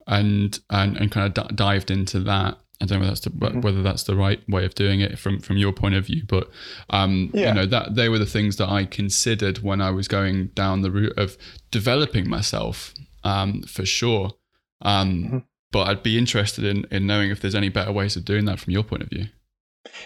mm-hmm. and, and and kind of d- dived into that. I don't know whether that's the, mm-hmm. whether that's the right way of doing it from from your point of view, but um, yeah. you know that they were the things that I considered when I was going down the route of developing myself um, for sure. Um, mm-hmm. But I'd be interested in in knowing if there's any better ways of doing that from your point of view.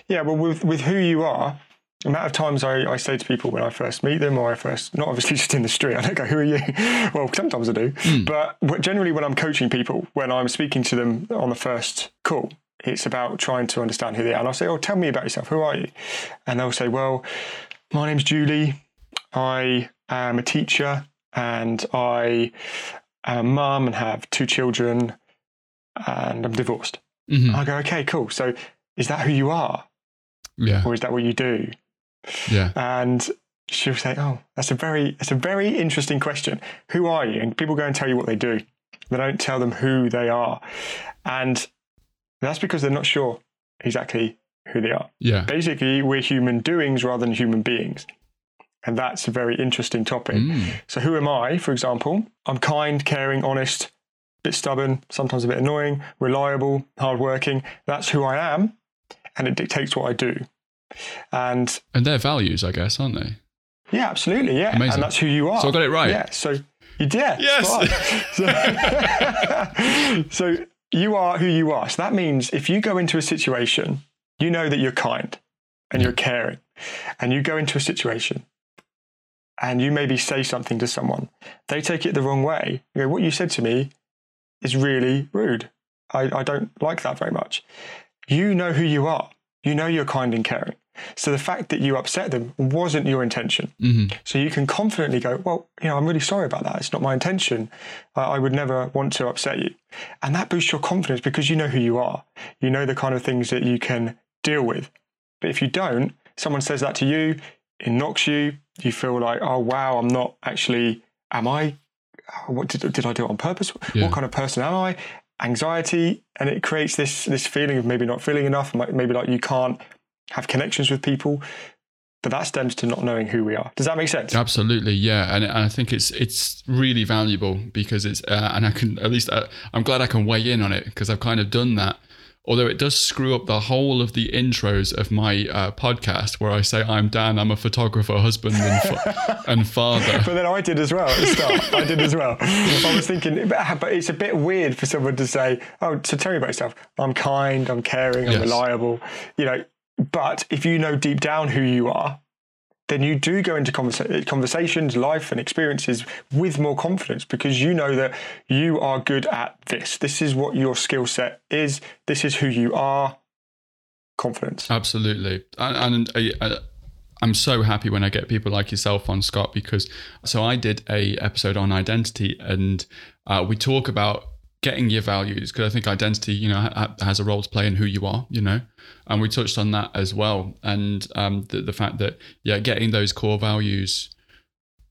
Yeah, well, with with who you are, the amount of times I, I say to people when I first meet them, or I first, not obviously just in the street, I don't go, who are you? well, sometimes I do. Mm. But generally, when I'm coaching people, when I'm speaking to them on the first call, it's about trying to understand who they are. And I'll say, Oh, tell me about yourself. Who are you? And they'll say, Well, my name's Julie. I am a teacher and I a mum and have two children and I'm divorced. Mm-hmm. I go, Okay, cool. So is that who you are? Yeah. Or is that what you do? Yeah. And she'll say, Oh, that's a very that's a very interesting question. Who are you? And people go and tell you what they do. They don't tell them who they are. And that's because they're not sure exactly who they are. Yeah. Basically, we're human doings rather than human beings. And that's a very interesting topic. Mm. So, who am I, for example? I'm kind, caring, honest, a bit stubborn, sometimes a bit annoying, reliable, hardworking. That's who I am. And it dictates what I do. And and their values, I guess, aren't they? Yeah, absolutely. Yeah. Amazing. And that's who you are. So I got it right. Yeah. So you did. Yes. so, so you are who you are. So that means if you go into a situation, you know that you're kind and you're caring, and you go into a situation and you maybe say something to someone, they take it the wrong way. You go, What you said to me is really rude. I, I don't like that very much. You know who you are. You know you're kind and caring. So the fact that you upset them wasn't your intention. Mm-hmm. So you can confidently go, well, you know, I'm really sorry about that. It's not my intention. I, I would never want to upset you. And that boosts your confidence because you know who you are. You know the kind of things that you can deal with. But if you don't, someone says that to you, it knocks you. You feel like, oh, wow, I'm not actually, am I, what did, did I do it on purpose? Yeah. What kind of person am I? Anxiety. And it creates this, this feeling of maybe not feeling enough, maybe like you can't have connections with people. But that stems to not knowing who we are. Does that make sense? Absolutely, yeah, and, and I think it's it's really valuable because it's uh, and I can at least uh, I'm glad I can weigh in on it because I've kind of done that although it does screw up the whole of the intros of my uh, podcast where I say I'm Dan, I'm a photographer, husband, and, fa- and father. But then I did as well at the start. I did as well. I was thinking, but it's a bit weird for someone to say, "Oh, so tell me about yourself. I'm kind, I'm caring, I'm Yes. reliable." You know, but if you know deep down who you are, then you do go into conversa- conversations, life, and experiences with more confidence because you know that you are good at this. This is what your skill set is. This is who you are. Confidence. Absolutely, and, and I, I, I'm so happy when I get people like yourself on Scott because so I did a episode on identity and uh, we talk about getting your values because I think identity, you know, ha- has a role to play in who you are, you know, and we touched on that as well, and um, the, the fact that yeah, getting those core values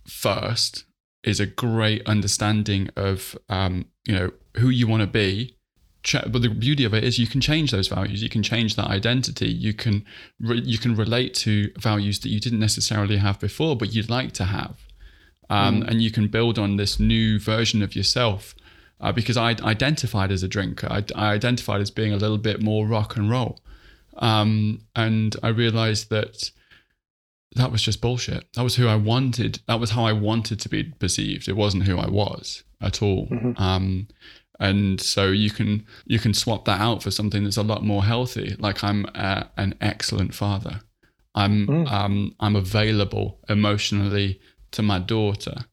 first is a great understanding of um, you know who you want to be but the beauty of it is you can change those values. You can change that identity. You can re- you can relate to values that you didn't necessarily have before but you'd like to have. Um, and you can build on this new version of yourself uh, because I identified as a drinker. I, I identified as being a little bit more rock and roll um, and I realized that that was just bullshit. That was who I wanted. That was how I wanted to be perceived. It wasn't who I was at all. Um, and so you can you can swap that out for something that's a lot more healthy. Like I'm uh, an excellent father. I'm um, I'm available emotionally to my daughter.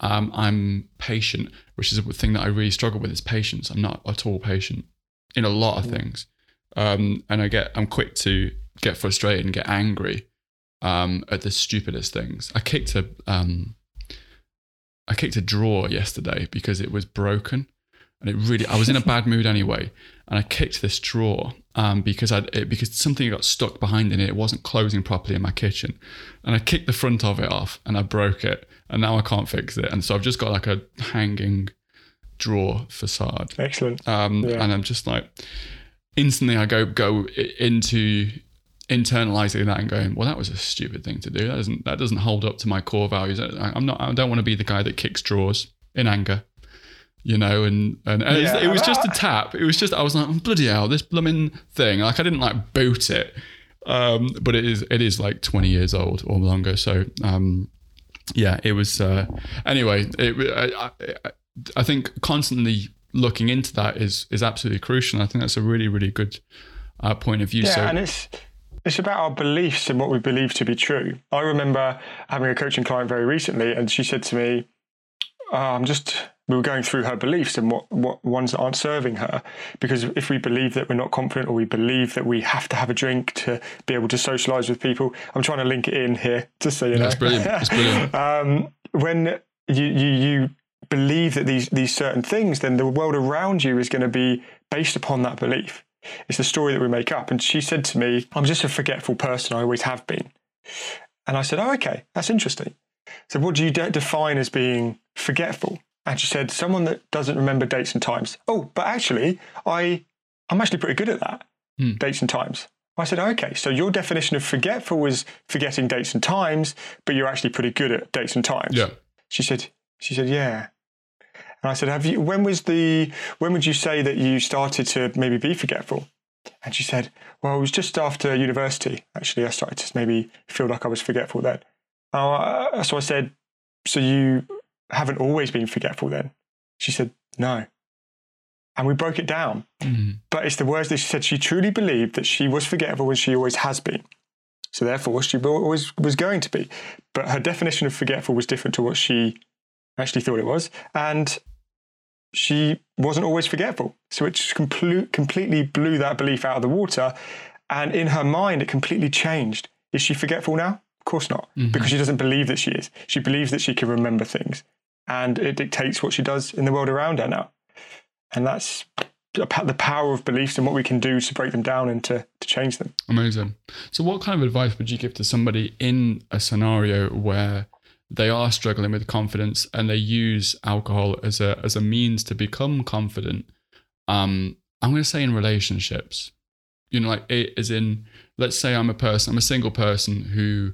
Um, I'm patient, which is a thing that I really struggle with. Is patience. I'm not at all patient in a lot of things, um, and I get I'm quick to get frustrated and get angry um, at the stupidest things. I kicked a um, I kicked a drawer yesterday because it was broken, and it really I was in a bad mood anyway, and I kicked this drawer um, because I it, because something got stuck behind in it. It wasn't closing properly in my kitchen, and I kicked the front of it off, and I broke it, and now I can't fix it, and so I've just got like a hanging drawer facade Excellent. um, Yeah. and I'm just like instantly I go go into internalizing that and going, well, that was a stupid thing to do. That doesn't that doesn't hold up to my core values. I, I'm not. I don't want to be the guy that kicks drawers in anger. You know, and and, and Yeah, it was just a tap. It was just I was like, "Oh, bloody hell, this blooming thing. Like I didn't like boot it, um, but it is it is like 20 years old or longer. So um, yeah, it was. Uh, anyway, it, I, I, I think constantly looking into that is is absolutely crucial. And I think that's a really really good uh, point of view. Yeah, so and it's it's about our beliefs and what we believe to be true. I remember having a coaching client very recently, and she said to me, oh, "I'm just." We were going through her beliefs and what, what ones that aren't serving her. Because if we believe that we're not confident or we believe that we have to have a drink to be able to socialize with people, I'm trying to link it in here, just so you know. that's brilliant. That's brilliant. um, when you, you you believe that these these certain things, then the world around you is going to be based upon that belief. It's the story that we make up. And she said to me, "I'm just a forgetful person. I always have been." And I said, "Oh, okay, that's interesting." So, what do you de- define as being forgetful? And she said, "Someone that doesn't remember dates and times." Oh, but actually, I I'm actually pretty good at that. Hmm. Dates and times. I said, okay, so your definition of forgetful was forgetting dates and times, but you're actually pretty good at dates and times. Yeah. She said, she said, yeah. And I said, have you, when was the, when would you say that you started to maybe be forgetful? And she said, well, it was just after university. Actually, I started to maybe feel like I was forgetful then. Uh, so I said, so you haven't always been forgetful then? She said, no. And we broke it down. Mm. But it's the words that she said. She truly believed that she was forgetful when she always has been. So therefore, she always was going to be. But her definition of forgetful was different to what she actually thought it was. And she wasn't always forgetful. So it just complete, completely blew that belief out of the water. And in her mind, it completely changed. Is she forgetful now? Of course not, mm-hmm. because she doesn't believe that she is. She believes that she can remember things. And it dictates what she does in the world around her now. And that's the the power of beliefs and what we can do to break them down and to, to change them. Amazing. So, what kind of advice would you give to somebody in a scenario where they are struggling with confidence and they use alcohol as a as a means to become confident? Um, I'm going to say in relationships, you know, like it is in. Let's say I'm a person, I'm a single person who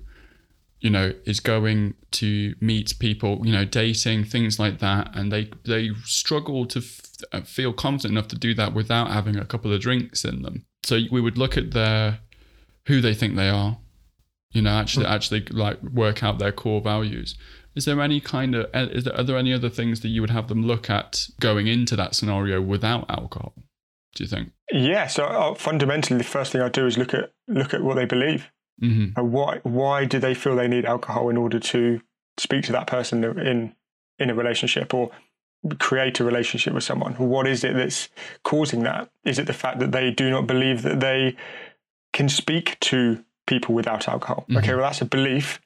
you know, is going to meet people, you know, dating things like that, and they they struggle to f- uh, feel confident enough to do that without having a couple of drinks in them. So we would look at their who they think they are, you know, actually actually like work out their core values. Is there any kind of uh, is there, are there any other things that you would have them look at going into that scenario without alcohol? Do you think? Yeah. So uh, fundamentally, the first thing I do is look at look at what they believe. Mm-hmm. And why why do they feel they need alcohol in order to speak to that person in in a relationship or create a relationship with someone? What is it that's causing that? Is it the fact that they do not believe that they can speak to people without alcohol? Mhm. Okay, well that's a belief.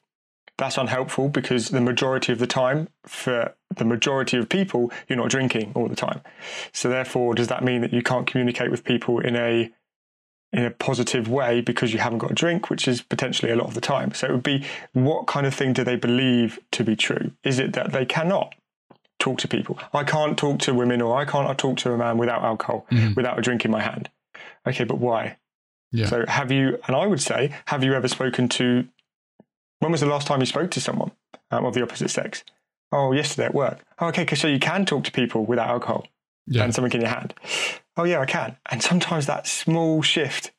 That's unhelpful because the majority of the time, for the majority of people, you're not drinking all the time. So therefore, does that mean that you can't communicate with people in a in a positive way because you haven't got a drink, which is potentially a lot of the time. So it would be what kind of thing do they believe to be true? Is it that they cannot talk to people? I can't talk to women or I can't talk to a man without alcohol, Mhm. without a drink in my hand. Okay, but why? Yeah. So have you, and I would say, have you ever spoken to, when was the last time you spoke to someone um, of the opposite sex? Oh, yesterday at work. Oh, okay, so you can talk to people without alcohol yeah. and something in your hand. Oh, yeah, I can. And sometimes that small shift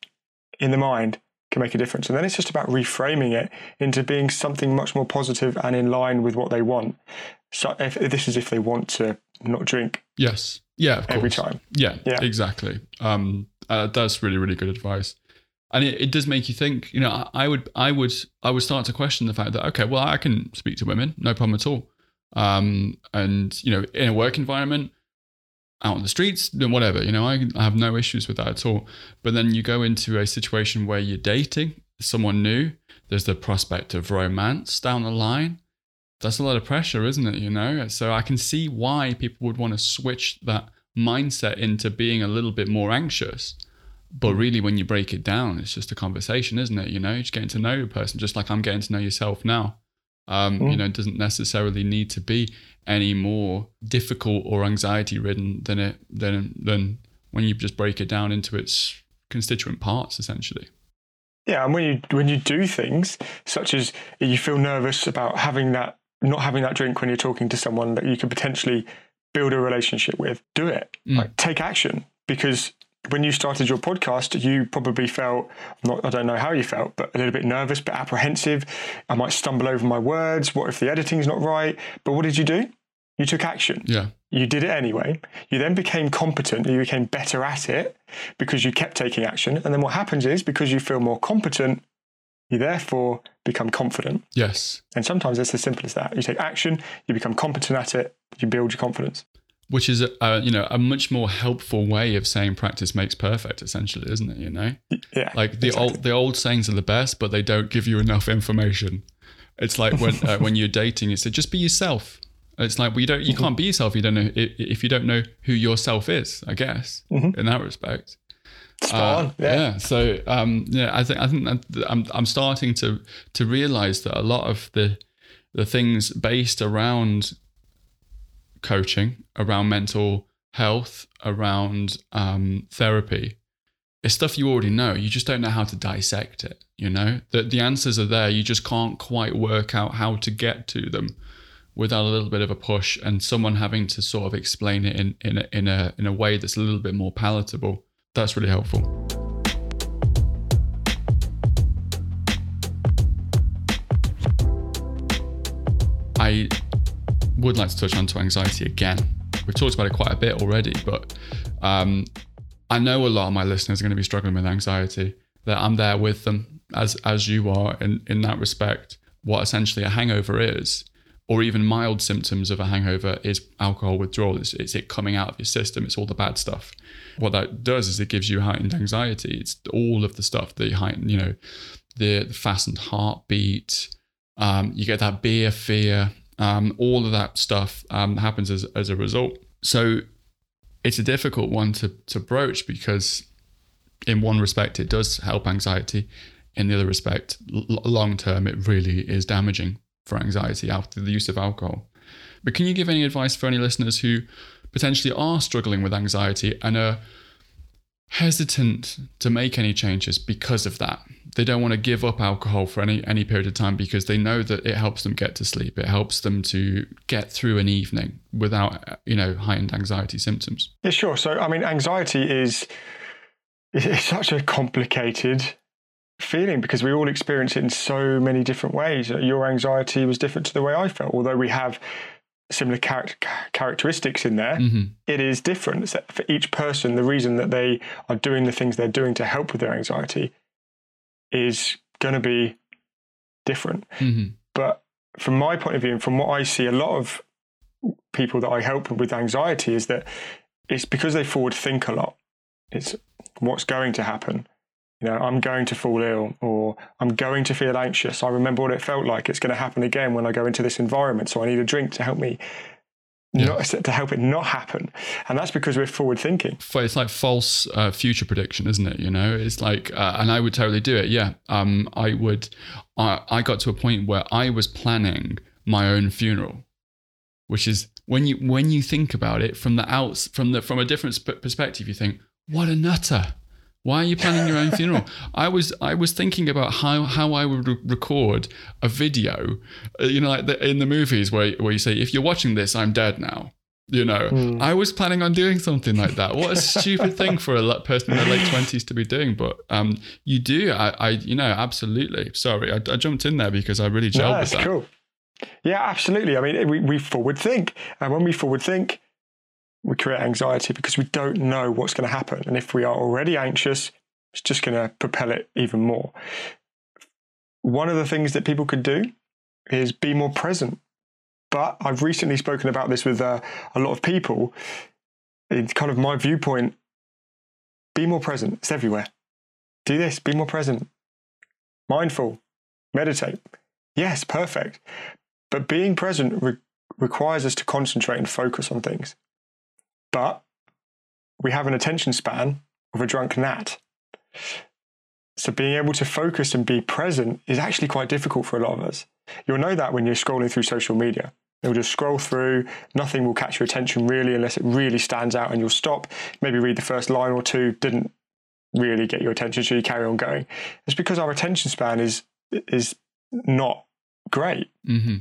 in the mind can make a difference. And then it's just about reframing it into being something much more positive and in line with what they want. So if, this is if they want to not drink Yes. Yeah. Of course. every time. Yeah, Yeah. exactly. Um, uh, that's really, really good advice, and it, it does make you think. You know, I, I would, I would, I would start to question the fact that okay, well, I can speak to women, no problem at all. Um, and you know, in a work environment, out on the streets, whatever. You know, I, I have no issues with that at all. But then you go into a situation where you're dating someone new. There's the prospect of romance down the line. That's a lot of pressure, isn't it? You know, so I can see why people would want to switch that mindset into being a little bit more anxious. But really, when you break it down, it's just a conversation, isn't it? You know, just getting to know the person, just like I'm getting to know yourself now. Um, You Mm. know, it doesn't necessarily need to be any more difficult or anxiety ridden than it than than when you just break it down into its constituent parts, essentially. Yeah, and when you when you do things such as you feel nervous about having that not having that drink when you're talking to someone that you could potentially build a relationship with, do it. Mm. Like take action because when you started your podcast, you probably felt not I don't know how you felt, but a little bit nervous, but apprehensive. I might stumble over my words. What if the editing's not right? But what did you do? You took action. Yeah. You did it anyway. You then became competent. You became better at it because you kept taking action. And then what happens is because you feel more competent, you therefore become confident. Yes. And sometimes it's as simple as that. You take action, you become competent at it, you build your confidence. Which is, a, a, you know, a much more helpful way of saying practice makes perfect, essentially, isn't it? You know, Yeah. like the exactly. old the old sayings are the best, but they don't give you enough information. It's like when uh, when you're dating, it's just be yourself. It's like well, you don't you can't be yourself. You don't know if, if you don't know who yourself is. I guess Mhm. in that respect. Uh, on. Yeah. So um, yeah, I think i think i'm I'm starting to to realize that a lot of the the things based around coaching, around mental health, around um, therapy. It's stuff you already know. You just don't know how to dissect it. You know that the answers are there. You just can't quite work out how to get to them without a little bit of a push and someone having to sort of explain it in in a, in a in a way that's a little bit more palatable. That's really helpful. I would like to touch on to anxiety again. We've talked about it quite a bit already, but um, I know a lot of my listeners are going to be struggling with anxiety. That I'm there with them as as you are in in that respect. What essentially a hangover is, or even mild symptoms of a hangover, is alcohol withdrawal. It's, it's it coming out of your system. It's all the bad stuff. What that does is it gives you heightened anxiety. It's all of the stuff, the heightened, you know, the, the fastened heartbeat. Um, you get that beer fear. Um, all of that stuff um, happens as, as a result. So it's a difficult one to, to broach because, in one respect, it does help anxiety. In the other respect, l- long term, it really is damaging for anxiety after the use of alcohol. But can you give any advice for any listeners who potentially are struggling with anxiety and are hesitant to make any changes because of that, they don't want to give up alcohol for any any period of time because they know that it helps them get to sleep. It helps them to get through an evening without you know heightened anxiety symptoms. Yeah, sure. So I mean, anxiety is it's such a complicated feeling because we all experience it in so many different ways. Your anxiety was different to the way I felt, although we have similar char- characteristics in there. Mm-hmm. It is different for each person. The reason that they are doing the things they're doing to help with their anxiety is going to be different. Mm-hmm. But from my point of view, and from what I see, a lot of people that I help with anxiety is that it's because they forward think a lot. It's what's going to happen you know, I'm going to fall ill or I'm going to feel anxious. I remember what it felt like. It's going to happen again when I go into this environment. So I need a drink to help me yeah. not to help it not happen. And that's because we're forward thinking. It's like false uh, future prediction, isn't it? You know, it's like, uh, and I would totally do it. Yeah. Um, I would, I, I got to a point where I was planning my own funeral, which is when you, when you think about it from the outs, from the, from a different perspective, you think, what a nutter why are you planning your own funeral? I was I was thinking about how how I would re- record a video, uh, you know, like the, in the movies where where you say, if you're watching this, I'm dead now. You know, mm. I was planning on doing something like that. What a stupid thing for a person in their late twenties to be doing, but um, you do. I, I, you know, absolutely. Sorry, I, I jumped in there because I really gelled no, with that. Cool. Yeah, absolutely. I mean, we, we forward think, and when we forward think, we create anxiety because we don't know what's going to happen. And if we are already anxious, it's just going to propel it even more. One of the things that people could do is be more present. But I've recently spoken about this with uh, a lot of people. It's kind of my viewpoint be more present. It's everywhere. Do this, be more present. Mindful, meditate. Yes, perfect. But being present re- requires us to concentrate and focus on things but we have an attention span of a drunk gnat. So being able to focus and be present is actually quite difficult for a lot of us. You'll know that when you're scrolling through social media. You'll just scroll through, nothing will catch your attention really unless it really stands out and you'll stop, maybe read the first line or two, didn't really get your attention, so you carry on going. It's because our attention span is is not great. Mm-hmm.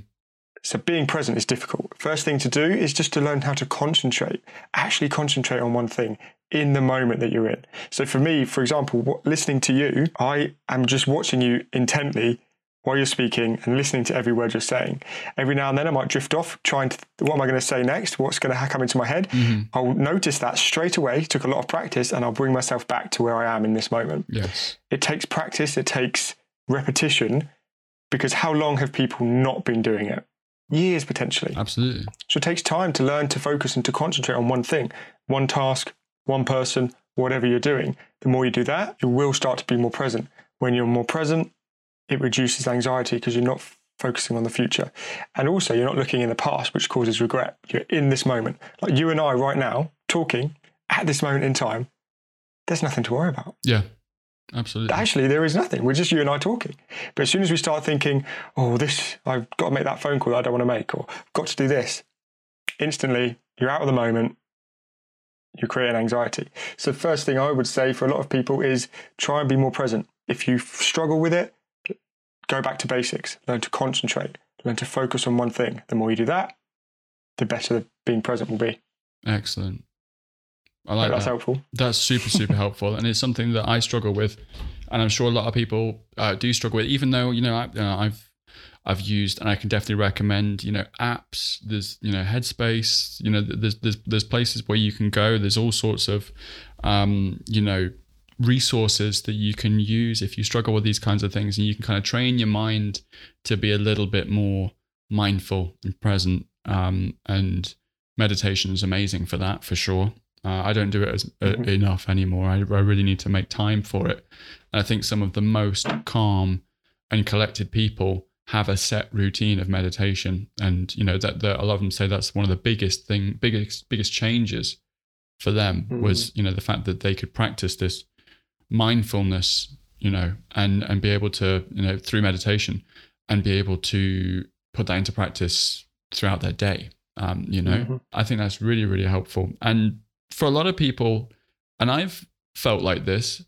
So being present is difficult. First thing to do is just to learn how to concentrate, actually concentrate on one thing in the moment that you're in. So for me, for example, listening to you, I am just watching you intently while you're speaking and listening to every word you're saying. Every now and then I might drift off, trying to, what am I going to say next? What's going to come into my head? Mm-hmm. I'll notice that straight away, took a lot of practice, and I'll bring myself back to where I am in this moment. Yes. It takes practice, it takes repetition, because how long have people not been doing it? Years potentially. Absolutely. So it takes time to learn to focus and to concentrate on one thing, one task, one person, whatever you're doing. The more you do that, you will start to be more present. When you're more present, it reduces anxiety because you're not focusing on the future. And also, you're not looking in the past, which causes regret. You're in this moment. Like you and I right now, talking at this moment in time, there's nothing to worry about. Yeah. Absolutely. Actually, there is nothing. We're just you and I talking. But as soon as we start thinking, oh, this, I've got to make that phone call that I don't want to make, or I've got to do this, instantly you're out of the moment. You create anxiety. So, first thing I would say for a lot of people is try and be more present. If you struggle with it, go back to basics. Learn to concentrate. Learn to focus on one thing. The more you do that, the better being present will be. Excellent. I like that's that. helpful. That's super, super helpful. And it's something that I struggle with. And I'm sure a lot of people uh, do struggle with, even though, you know, I, uh, I've, I've used and I can definitely recommend, you know, apps. There's, you know, Headspace. You know, there's there's there's places where you can go. There's all sorts of, um, you know, resources that you can use if you struggle with these kinds of things, and you can kind of train your mind to be a little bit more mindful and present. Um, and meditation is amazing for that, for sure. Uh, I don't do it as, uh, mm-hmm. enough anymore. I, I, really need to make time for it. And I think some of the most calm and collected people have a set routine of meditation, and you know that, that a lot of them say that's one of the biggest thing, biggest biggest changes for them mm-hmm. was you know the fact that they could practice this mindfulness, you know, and and be able to you know through meditation and be able to put that into practice throughout their day. Um, you know, mm-hmm. I think that's really really helpful and for a lot of people, and I've felt like this,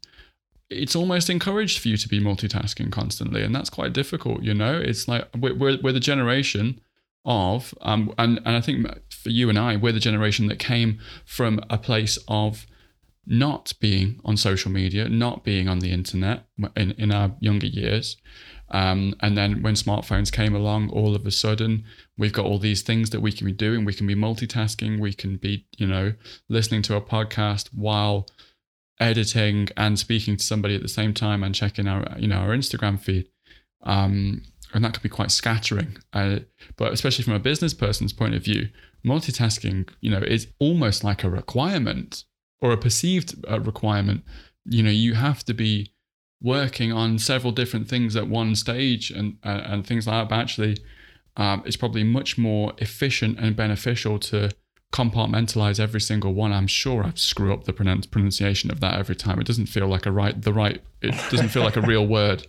it's almost encouraged for you to be multitasking constantly, and that's quite difficult. You know, it's like we're we're, we're the generation of um and and I think for you and I, we're the generation that came from a place of not being on social media, not being on the internet in, in our younger years. Um, and then when smartphones came along, all of a sudden we've got all these things that we can be doing. We can be multitasking. We can be, you know, listening to a podcast while editing and speaking to somebody at the same time and checking our, you know, our Instagram feed. Um, and that can be quite scattering. Uh, but especially from a business person's point of view, multitasking, you know, is almost like a requirement or a perceived uh, requirement. You know, you have to be working on several different things at one stage and uh, and things like that. But actually, um, it's probably much more efficient and beneficial to compartmentalize every single one. I'm sure I've screw up the pronunciation of that every time. It doesn't feel like a right the right. It doesn't feel like a real word.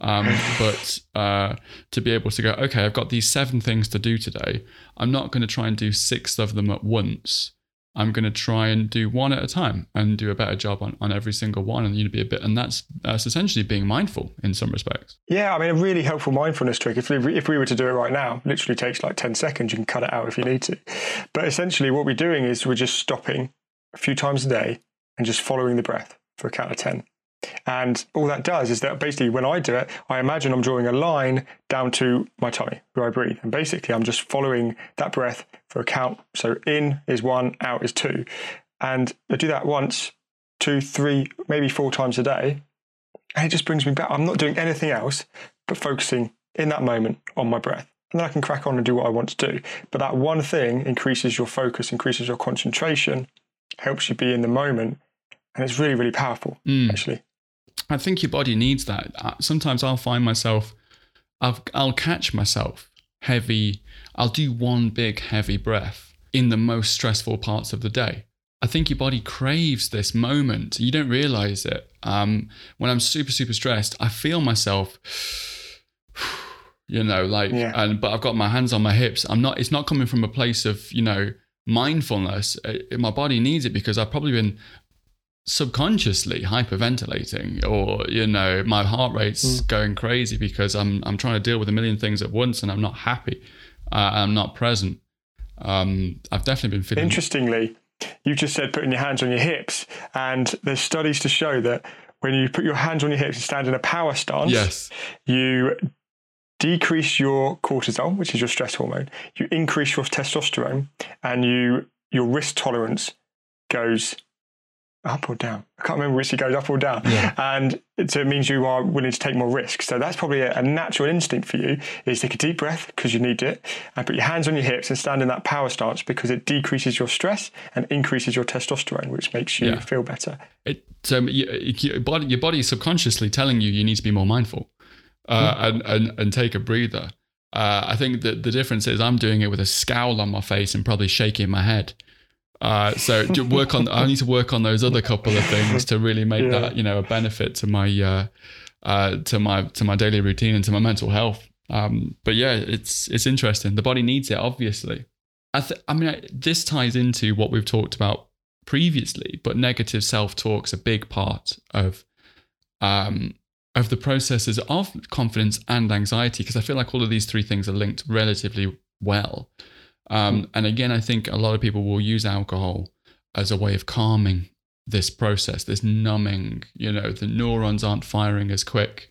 Um, but uh, to be able to go, okay, I've got these seven things to do today. I'm not going to try and do six of them at once. I'm going to try and do one at a time and do a better job on, on every single one and you know be a bit and that's that's essentially being mindful in some respects. Yeah, I mean a really helpful mindfulness trick. If we, if we were to do it right now, literally takes like 10 seconds. You can cut it out if you need to. But essentially what we're doing is we're just stopping a few times a day and just following the breath for a count of 10. And all that does is that basically when I do it, I imagine I'm drawing a line down to my tummy where I breathe. And basically I'm just following that breath for a count. So in is one, out is two. And I do that once, two, three, maybe four times a day. And it just brings me back. I'm not doing anything else but focusing in that moment on my breath. And then I can crack on and do what I want to do. But that one thing increases your focus, increases your concentration, helps you be in the moment. And it's really, really powerful, mm. actually. I think your body needs that. Sometimes I'll find myself, I'll, I'll catch myself heavy. I'll do one big heavy breath in the most stressful parts of the day. I think your body craves this moment. You don't realize it. Um, when I'm super, super stressed, I feel myself, you know, like, yeah. and but I've got my hands on my hips. I'm not. It's not coming from a place of you know mindfulness. It, uh, my body needs it because I've probably been subconsciously hyperventilating or you know my heart rate's mm. going crazy because i'm i'm trying to deal with a million things at once and i'm not happy. Uh, i'm not present. Um, i've definitely been feeling interestingly you just said putting your hands on your hips and there's studies to show that when you put your hands on your hips and stand in a power stance yes. you decrease your cortisol which is your stress hormone you increase your testosterone and you your risk tolerance goes up or down. I can't remember which it goes up or down. Yeah. And so it means you are willing to take more risks. So that's probably a, a natural instinct for you is take a deep breath because you need it and put your hands on your hips and stand in that power stance because it decreases your stress and increases your testosterone, which makes you yeah. feel better. It, so your body, your body is subconsciously telling you you need to be more mindful uh, mm. and, and, and take a breather. Uh, I think that the difference is I'm doing it with a scowl on my face and probably shaking my head. Uh, so work on. I need to work on those other couple of things to really make yeah. that you know a benefit to my uh, uh, to my to my daily routine and to my mental health. Um, but yeah, it's it's interesting. The body needs it, obviously. I, th- I mean, I, this ties into what we've talked about previously, but negative self talk's a big part of um, of the processes of confidence and anxiety because I feel like all of these three things are linked relatively well. Um, and again, I think a lot of people will use alcohol as a way of calming this process, this numbing. You know, the neurons aren't firing as quick.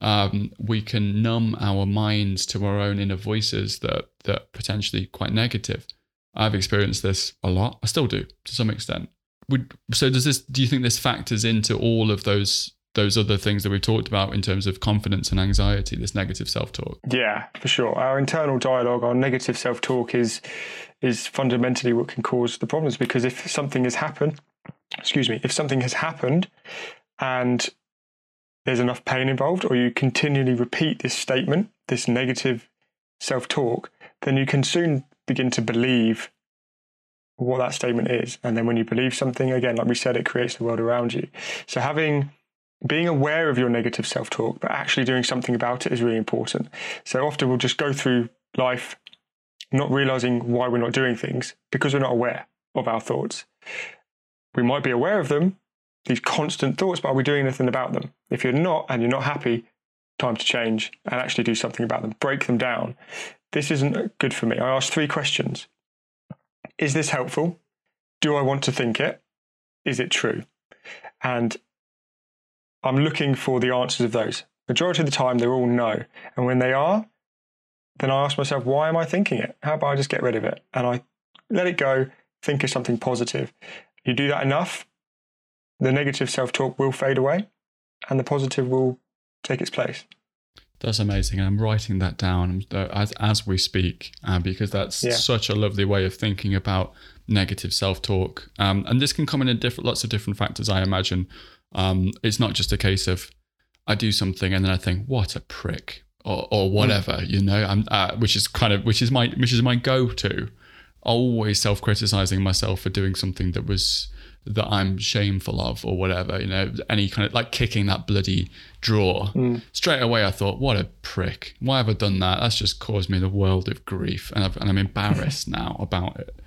Um, we can numb our minds to our own inner voices that that potentially quite negative. I've experienced this a lot. I still do to some extent. Would, so does this? Do you think this factors into all of those those other things that we've talked about in terms of confidence and anxiety, this negative self-talk. Yeah, for sure. Our internal dialogue, our negative self-talk is is fundamentally what can cause the problems because if something has happened, excuse me, if something has happened and there's enough pain involved or you continually repeat this statement, this negative self-talk, then you can soon begin to believe what that statement is. And then when you believe something, again, like we said, it creates the world around you. So having being aware of your negative self talk, but actually doing something about it is really important. So often we'll just go through life not realizing why we're not doing things because we're not aware of our thoughts. We might be aware of them, these constant thoughts, but are we doing anything about them? If you're not and you're not happy, time to change and actually do something about them, break them down. This isn't good for me. I asked three questions Is this helpful? Do I want to think it? Is it true? And I'm looking for the answers of those. Majority of the time, they're all no. And when they are, then I ask myself, why am I thinking it? How about I just get rid of it? And I let it go, think of something positive. You do that enough, the negative self talk will fade away and the positive will take its place. That's amazing. I'm writing that down as, as we speak uh, because that's yeah. such a lovely way of thinking about negative self talk. Um, and this can come in a different, lots of different factors, I imagine. Um, it's not just a case of I do something and then I think, what a prick or, or whatever, mm. you know, I'm, uh, which is kind of, which is my, which is my go to. Always self criticizing myself for doing something that was that I'm shameful of or whatever, you know, any kind of like kicking that bloody drawer. Mm. Straight away, I thought, what a prick. Why have I done that? That's just caused me the world of grief. And, i am embarrassed now about it.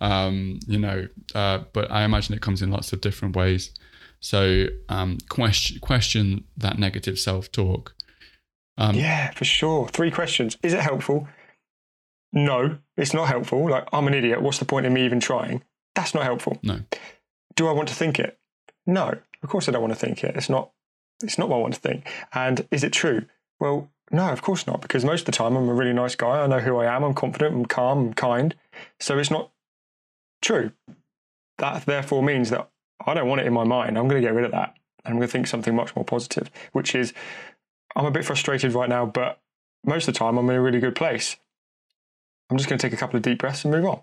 Um, you know, uh, but I imagine it comes in lots of different ways. So um, question, question that negative self talk. Um, yeah, for sure. Three questions. Is it helpful? No, it's not helpful. Like, I'm an idiot. What's the point in me even trying? That's not helpful. No do I want to think it? No, of course I don't want to think it. It's not. It's not what I want to think. And is it true? Well, no, of course not. Because most of the time I'm a really nice guy. I know who I am. I'm confident. I'm calm. I'm kind. So it's not true. That therefore means that I don't want it in my mind. I'm going to get rid of that. I'm going to think something much more positive, which is I'm a bit frustrated right now, but most of the time I'm in a really good place. I'm just going to take a couple of deep breaths and move on.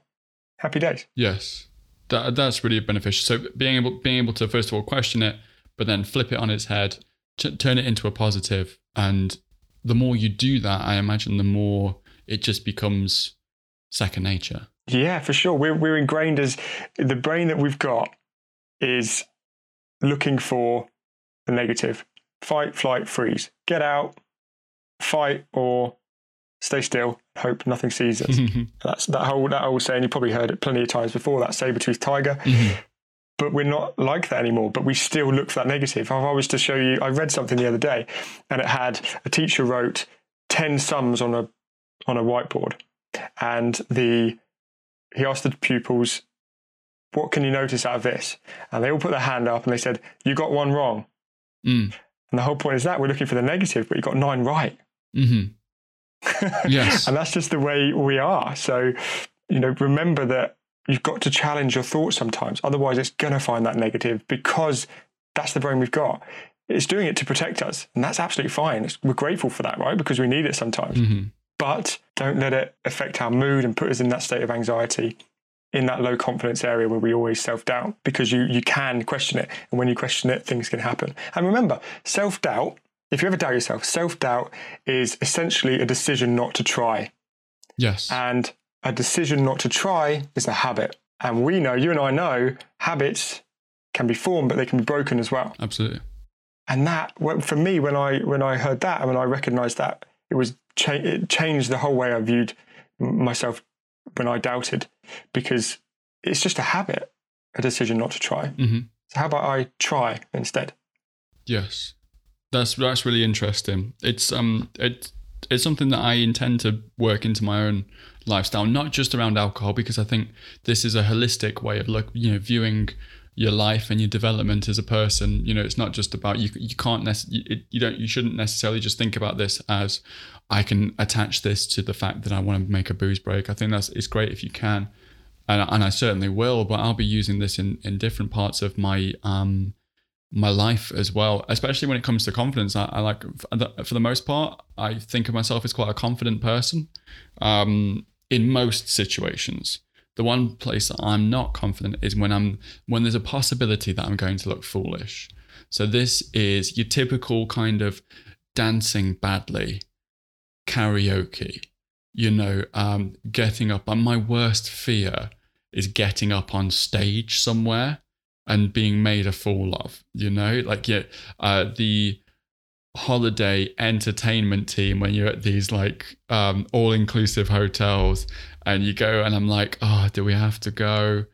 Happy days. Yes that, that's really beneficial. So being able being able to first of all question it, but then flip it on its head, t- turn it into a positive, and the more you do that, I imagine the more it just becomes second nature. Yeah, for sure. We're we're ingrained as the brain that we've got is looking for the negative. Fight, flight, freeze. Get out, fight, or stay still, hope nothing sees us. That's that whole that old saying. You probably heard it plenty of times before. That saber-toothed tiger. Mm-hmm. But we're not like that anymore. But we still look for that negative. If I was to show you, I read something the other day, and it had a teacher wrote ten sums on a on a whiteboard, and the he asked the pupils, "What can you notice out of this?" And they all put their hand up, and they said, "You got one wrong." Mm. And the whole point is that we're looking for the negative, but you got nine right. Mm-hmm yes. and that's just the way we are. So, you know, remember that you've got to challenge your thoughts sometimes. Otherwise, it's going to find that negative because that's the brain we've got. It's doing it to protect us. And that's absolutely fine. It's, we're grateful for that, right? Because we need it sometimes. Mm-hmm. But don't let it affect our mood and put us in that state of anxiety in that low confidence area where we always self doubt because you, you can question it. And when you question it, things can happen. And remember, self doubt if you ever doubt yourself, self doubt is essentially a decision not to try. Yes. And a decision not to try is a habit. And we know, you and I know, habits can be formed, but they can be broken as well. Absolutely. And that, for me, when I when I heard that and when I recognised that, it was cha- it changed the whole way I viewed myself when I doubted, because it's just a habit, a decision not to try. Mm-hmm. So how about I try instead? Yes. That's that's really interesting. It's um it it's something that I intend to work into my own lifestyle, not just around alcohol, because I think this is a holistic way of look you know viewing your life and your development as a person. You know, it's not just about you. You can't necessarily you don't you shouldn't necessarily just think about this as I can attach this to the fact that I want to make a booze break. I think that's it's great if you can, and, and I certainly will. But I'll be using this in in different parts of my um my life as well, especially when it comes to confidence. I, I, like, for the most part, I think of myself as quite a confident person um, in most situations. The one place that I'm not confident is when I'm when there's a possibility that I'm going to look foolish. So this is your typical kind of dancing badly, karaoke. You know, um, getting up. And my worst fear is getting up on stage somewhere and being made a fool of. You know, like yeah, uh, the holiday entertainment team when you're at these like um, all inclusive hotels and you go and I'm like, oh, do we have to go?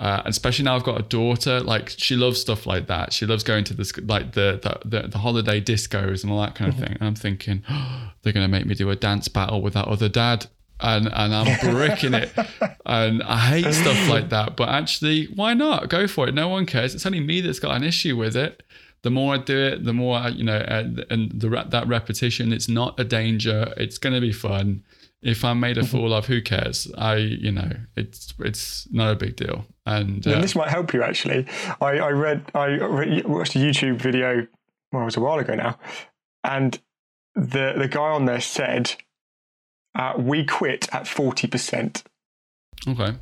Uh, especially now I've got a daughter, like she loves stuff like that. She loves going to this like the the, the, the holiday discos and all that kind of thing. And I'm thinking, oh, they're going to make me do a dance battle with that other dad and and I'm bricking it. And I hate stuff like that. But actually, why not? Go for it. No one cares. It's only me that's got an issue with it. The more I do it, the more I, you know, uh, and the that repetition. It's not a danger. It's going to be fun. If I'm made a mm-hmm. fool of, who cares? I, you know, it's it's not a big deal. And, uh, this might help you actually. I, I read, I watched a YouTube video. Well, it was a while ago now, and the the guy on there said uh, we quit at 40%. Okay.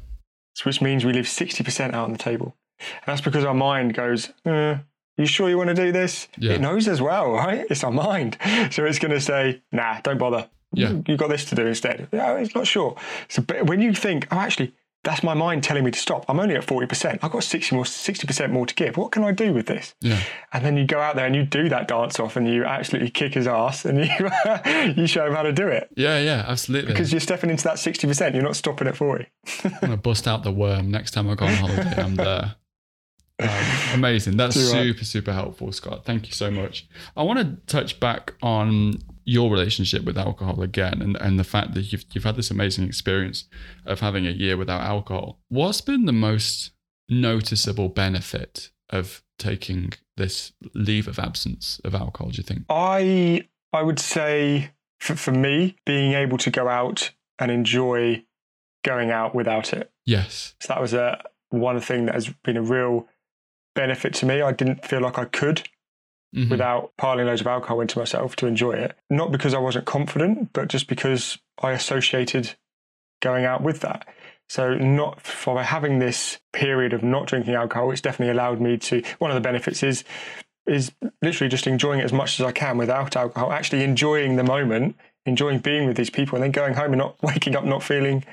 So which means we leave 60% out on the table. And that's because our mind goes, uh, you sure you want to do this? Yeah. It knows as well, right? It's our mind. So it's going to say, nah, don't bother. Yeah. You've got this to do instead. Yeah, it's not sure. So but when you think, oh, actually, that's my mind telling me to stop. I'm only at 40%. I've got 60 more, 60% more to give. What can I do with this? Yeah. And then you go out there and you do that dance off and you absolutely kick his ass and you, you show him how to do it. Yeah, yeah, absolutely. Because you're stepping into that 60%. You're not stopping at 40. I'm going to bust out the worm next time I go on holiday. I'm there. Um, amazing. That's super, super helpful, Scott. Thank you so much. I want to touch back on your relationship with alcohol again and, and the fact that you've, you've had this amazing experience of having a year without alcohol. What's been the most noticeable benefit of taking this leave of absence of alcohol, do you think? I I would say for, for me, being able to go out and enjoy going out without it. Yes. So that was a one thing that has been a real benefit to me. I didn't feel like I could mm-hmm. without piling loads of alcohol into myself to enjoy it. Not because I wasn't confident, but just because I associated going out with that. So, not for having this period of not drinking alcohol, it's definitely allowed me to. One of the benefits is is literally just enjoying it as much as I can without alcohol. Actually enjoying the moment, enjoying being with these people, and then going home and not waking up not feeling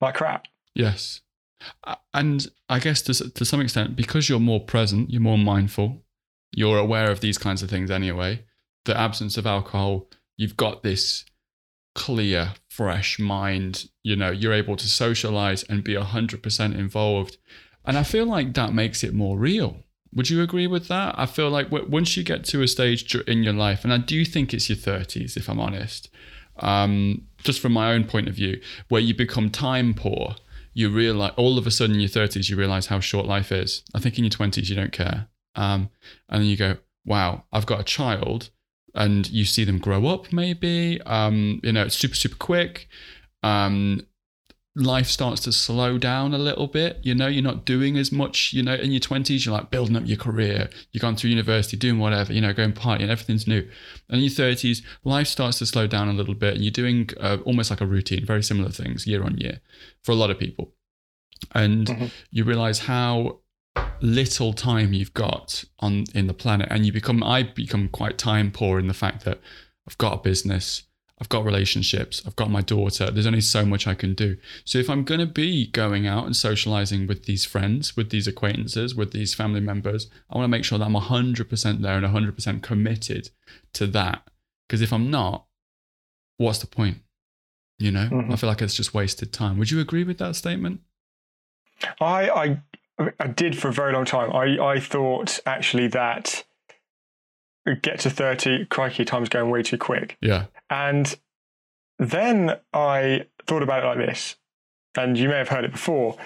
like crap. Yes, and I guess to to some extent, because you're more present, you're more mindful, you're aware of these kinds of things anyway. The absence of alcohol, you've got this clear, fresh mind. You know, you're able to socialize and be 100% involved. And I feel like that makes it more real. Would you agree with that? I feel like once you get to a stage in your life, and I do think it's your 30s, if I'm honest, um, just from my own point of view, where you become time poor, you realize all of a sudden in your 30s, you realize how short life is. I think in your 20s, you don't care. Um, and then you go, wow, I've got a child, and you see them grow up. Maybe um, you know it's super super quick. Um, life starts to slow down a little bit. You know, you're not doing as much. You know, in your twenties, you're like building up your career. You've gone through university, doing whatever. You know, going partying, everything's new. And in your thirties, life starts to slow down a little bit, and you're doing uh, almost like a routine, very similar things year on year for a lot of people. And mm-hmm. you realize how little time you've got on in the planet and you become i become quite time poor in the fact that i've got a business i've got relationships i've got my daughter there's only so much i can do so if i'm going to be going out and socializing with these friends with these acquaintances with these family members i want to make sure that i'm 100% there and 100% committed to that because if i'm not what's the point you know mm-hmm. i feel like it's just wasted time would you agree with that statement I, I I did for a very long time. I, I thought actually that get to 30, crikey, time's going way too quick. Yeah. And then I thought about it like this, and you may have heard it before,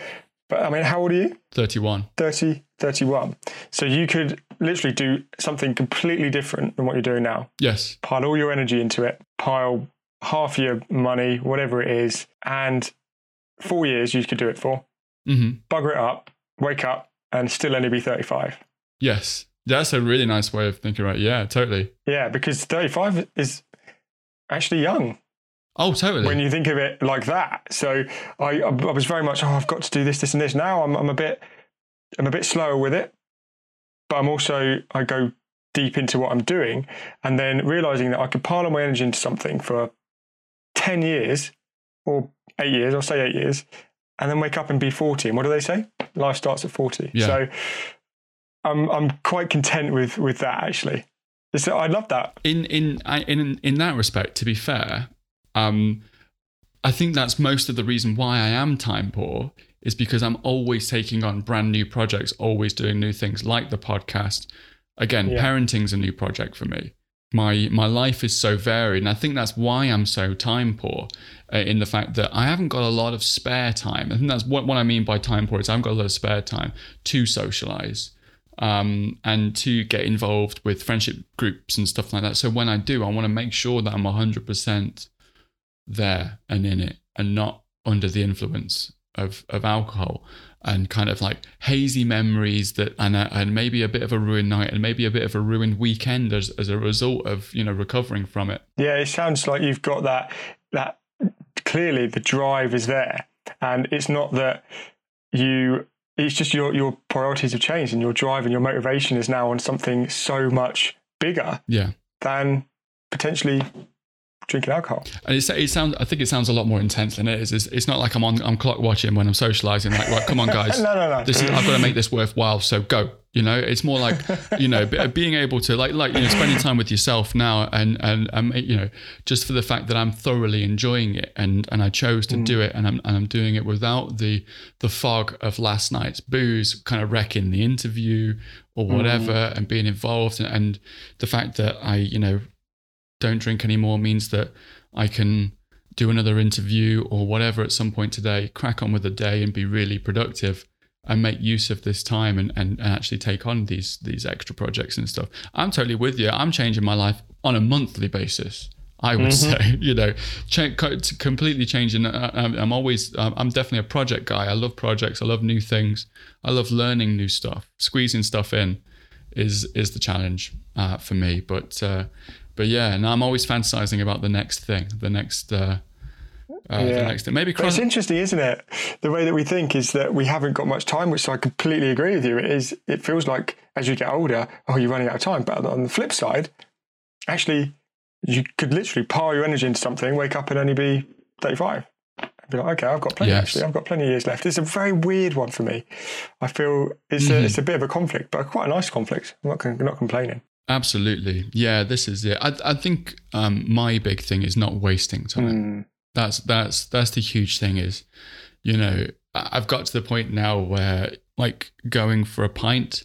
but I mean, how old are you? 31. 30, 31. So you could literally do something completely different than what you're doing now. Yes. Pile all your energy into it, pile half your money, whatever it is, and four years you could do it for. Mm-hmm. Bugger it up, wake up and still only be 35. Yes. That's a really nice way of thinking about it. Yeah, totally. Yeah, because 35 is actually young. Oh, totally. When you think of it like that. So I, I was very much, oh, I've got to do this, this, and this. Now I'm, I'm a bit, I'm a bit slower with it, but I'm also, I go deep into what I'm doing and then realizing that I could pile all my energy into something for 10 years or eight years, I'll say eight years, and then wake up and be 40. And what do they say? Life starts at 40. Yeah. So I'm, I'm quite content with, with that actually. So I love that. In, in, in, in that respect, to be fair, um, I think that's most of the reason why I am time poor is because I'm always taking on brand new projects, always doing new things like the podcast. Again, Yeah. parenting's a new project for me. My my life is so varied, and I think that's why I'm so time poor. Uh, in the fact that I haven't got a lot of spare time. I think that's what what I mean by time poor is I haven't got a lot of spare time to socialize um, and to get involved with friendship groups and stuff like that. So when I do, I want to make sure that I'm 100% there and in it and not under the influence of, of alcohol and kind of like hazy memories that and, uh, and maybe a bit of a ruined night and maybe a bit of a ruined weekend as, as a result of you know recovering from it Yeah, it sounds like you've got that that clearly the drive is there. And it's not that you it's just your your priorities have changed and your drive and your motivation is now on something so much bigger yeah than potentially drinking alcohol. and it's, it sounds i think it sounds a lot more intense than it is it's, it's not like i'm on i'm clock watching when i'm socializing like right come on guys no, no, no. this is I've got to make this worthwhile. So go. You know, it's more like you know being able to like like you know spending time with yourself now and and um, you know just for the fact that I'm thoroughly enjoying it and and I chose to do it and I'm and I'm doing it without the the fog of last night's booze kind of wrecking the interview or whatever and being involved and, and the fact that I you know don't drink anymore means that I can do another interview or whatever at some point today, crack on with the day and be really productive and make use of this time and, and, and actually take on these these extra projects and stuff. I'm totally with you. I'm changing my life on a monthly basis. I would say, you know, co- completely changing. uh, I'm, I'm always, I'm definitely a project guy. I love projects. I love new things. I love learning new stuff. Squeezing stuff in is is the challenge uh, for me. But uh, but yeah, and I'm always fantasizing about the next thing, the next uh, uh, Yeah. next thing. Maybe cross. it's interesting, isn't it? The way that we think is that we haven't got much time, which I completely agree with you. It is. It feels like as you get older, oh, you're running out of time. But on the flip side, actually, you could literally pile your energy into something, wake up and only be 35. And be like, okay, I've got plenty. Yes. Actually, I've got plenty of years left. It's a very weird one for me. I feel it's Mm-hmm. a it's a bit of a conflict, but quite a nice conflict. I'm not not complaining. Absolutely, yeah. This is it. I I think um, my big thing is not wasting time. That's that's that's the huge thing. Is you know I've got to the point now where like going for a pint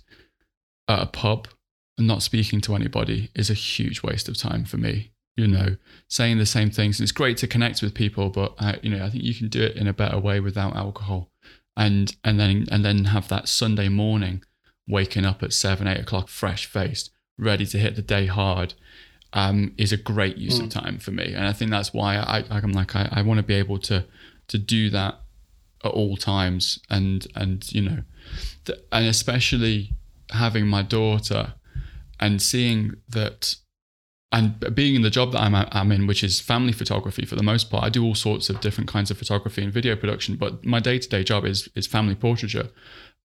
at a pub and not speaking to anybody is a huge waste of time for me. You know, saying the same things. It's great to connect with people, but I, you know, I think you can do it in a better way without alcohol, and and then and then have that Sunday morning, waking up at seven, eight o'clock, fresh faced, ready to hit the day hard, um, is a great use of time for me. And I think that's why I, I'm like I, I want to be able to to do that at all times, and and you know, th- and especially having my daughter and seeing that and being in the job that I'm, I'm in, which is family photography for the most part, I do all sorts of different kinds of photography and video production. But my day to day job is is family portraiture,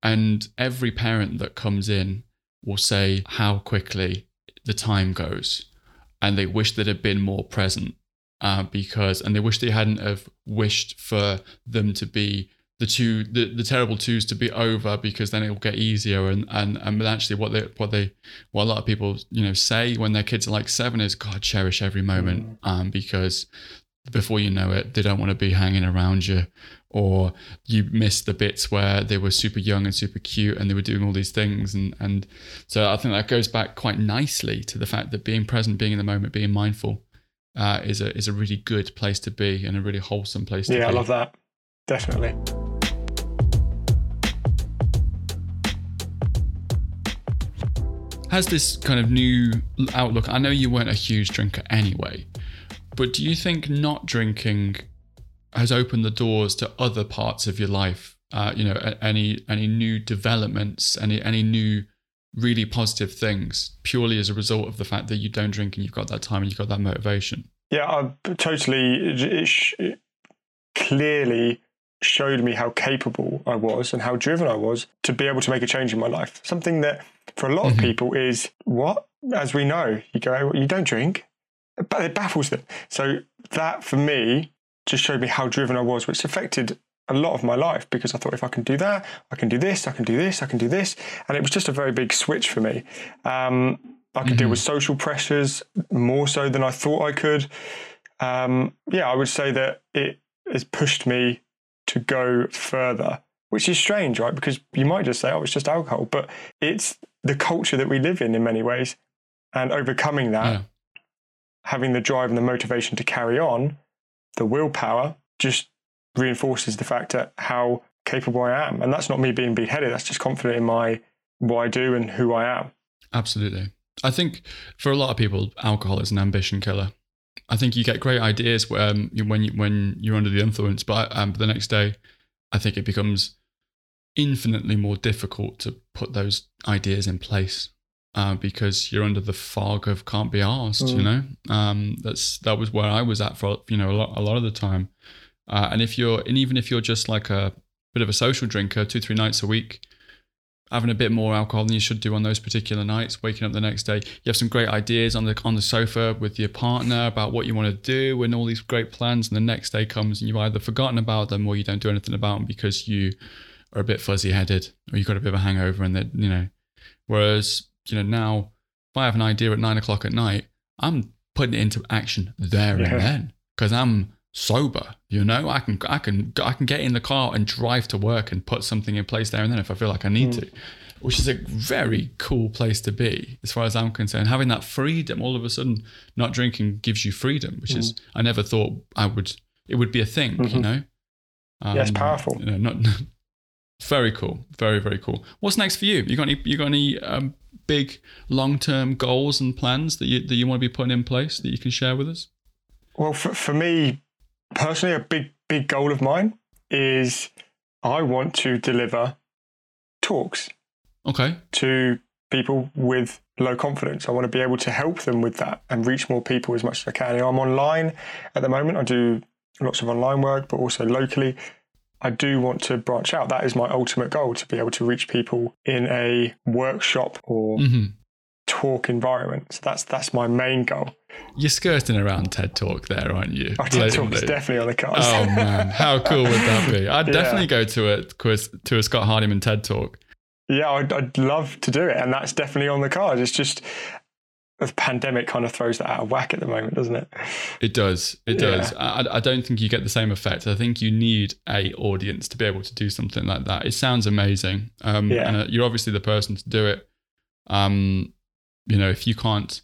and every parent that comes in will say how quickly the time goes, and they wish that it had been more present uh, because, and they wish they hadn't have wished for them to be the two the, the terrible twos to be over because then it will get easier. And and and actually what they what they what a lot of people you know say when their kids are like seven is god cherish every moment um because before you know it they don't want to be hanging around you or you miss the bits where they were super young and super cute and they were doing all these things and and so i think that goes back quite nicely to the fact that being present being in the moment being mindful uh, is a is a really good place to be and a really wholesome place to be Yeah, I love that. Definitely. has this kind of new outlook. I know you weren't a huge drinker anyway, but do you think not drinking has opened the doors to other parts of your life? Uh, you know, any any new developments, any any new really positive things, purely as a result of the fact that you don't drink and you've got that time and you've got that motivation. Yeah, I totally. It, it, it clearly showed me how capable I was and how driven I was to be able to make a change in my life. Something that for a lot of Mhm. people is what, as we know, you go, you don't drink, but it baffles them. So that for me just showed me how driven I was, which affected a lot of my life because I thought if I can do that, I can do this, I can do this, I can do this, and it was just a very big switch for me. Um, I could deal with social pressures more so than I thought I could. Um, yeah, I would say that it has pushed me to go further, which is strange, right? Because you might just say, oh, it's just alcohol, but it's the culture that we live in in many ways. And overcoming that, yeah. having the drive and the motivation to carry on, the willpower just reinforces the fact that how capable I am. And that's not me being big headed, that's just confident in my what I do and who I am. Absolutely. I think for a lot of people, alcohol is an ambition killer. I think you get great ideas um, when you, when you're under the influence, but um, the next day, I think it becomes infinitely more difficult to put those ideas in place uh, because you're under the fog of can't be asked. Mm. You know, um, that's that was where I was at for you know a lot a lot of the time. Uh, and if you're and even if you're just like a bit of a social drinker, two three nights a week, having a bit more alcohol than you should do on those particular nights, waking up the next day, you have some great ideas on the on the sofa with your partner about what you want to do and all these great plans, and the next day comes and you've either forgotten about them or you don't do anything about them because you are a bit fuzzy headed or you've got a bit of a hangover and that you know. Whereas you know now, if I have an idea at nine o'clock at night, I'm putting it into action there yeah. and then because I'm sober you know i can i can i can get in the car and drive to work and put something in place there and then if i feel like i need mm. to which is a very cool place to be as far as i'm concerned having that freedom all of a sudden not drinking gives you freedom which mm. is i never thought i would it would be a thing mm-hmm. you know um, yeah it's powerful you know not very cool very very cool what's next for you you got any you got any um, big long-term goals and plans that you that you want to be putting in place that you can share with us well for, for me personally, a big, big goal of mine is I want to deliver talks. Okay. To people with low confidence. I want to be able to help them with that and reach more people as much as I can. You know, I'm online at the moment. I do lots of online work, but also locally. I do want to branch out. That is my ultimate goal to be able to reach people in a workshop or mm-hmm talk environment. So that's that's my main goal. You're skirting around TED Talk there, aren't you? Oh, TED Talk is definitely on the cards. Oh man, how cool would that be? I'd yeah. definitely go to a quiz to a Scott Hardiman TED Talk. Yeah, I'd, I'd love to do it, and that's definitely on the cards. It's just the pandemic kind of throws that out of whack at the moment, doesn't it? It does. It yeah. does. I, I, don't think you get the same effect. I think you need a audience to be able to do something like that. It sounds amazing. Um, yeah. And uh, you're obviously the person to do it. Um, you know, if you can't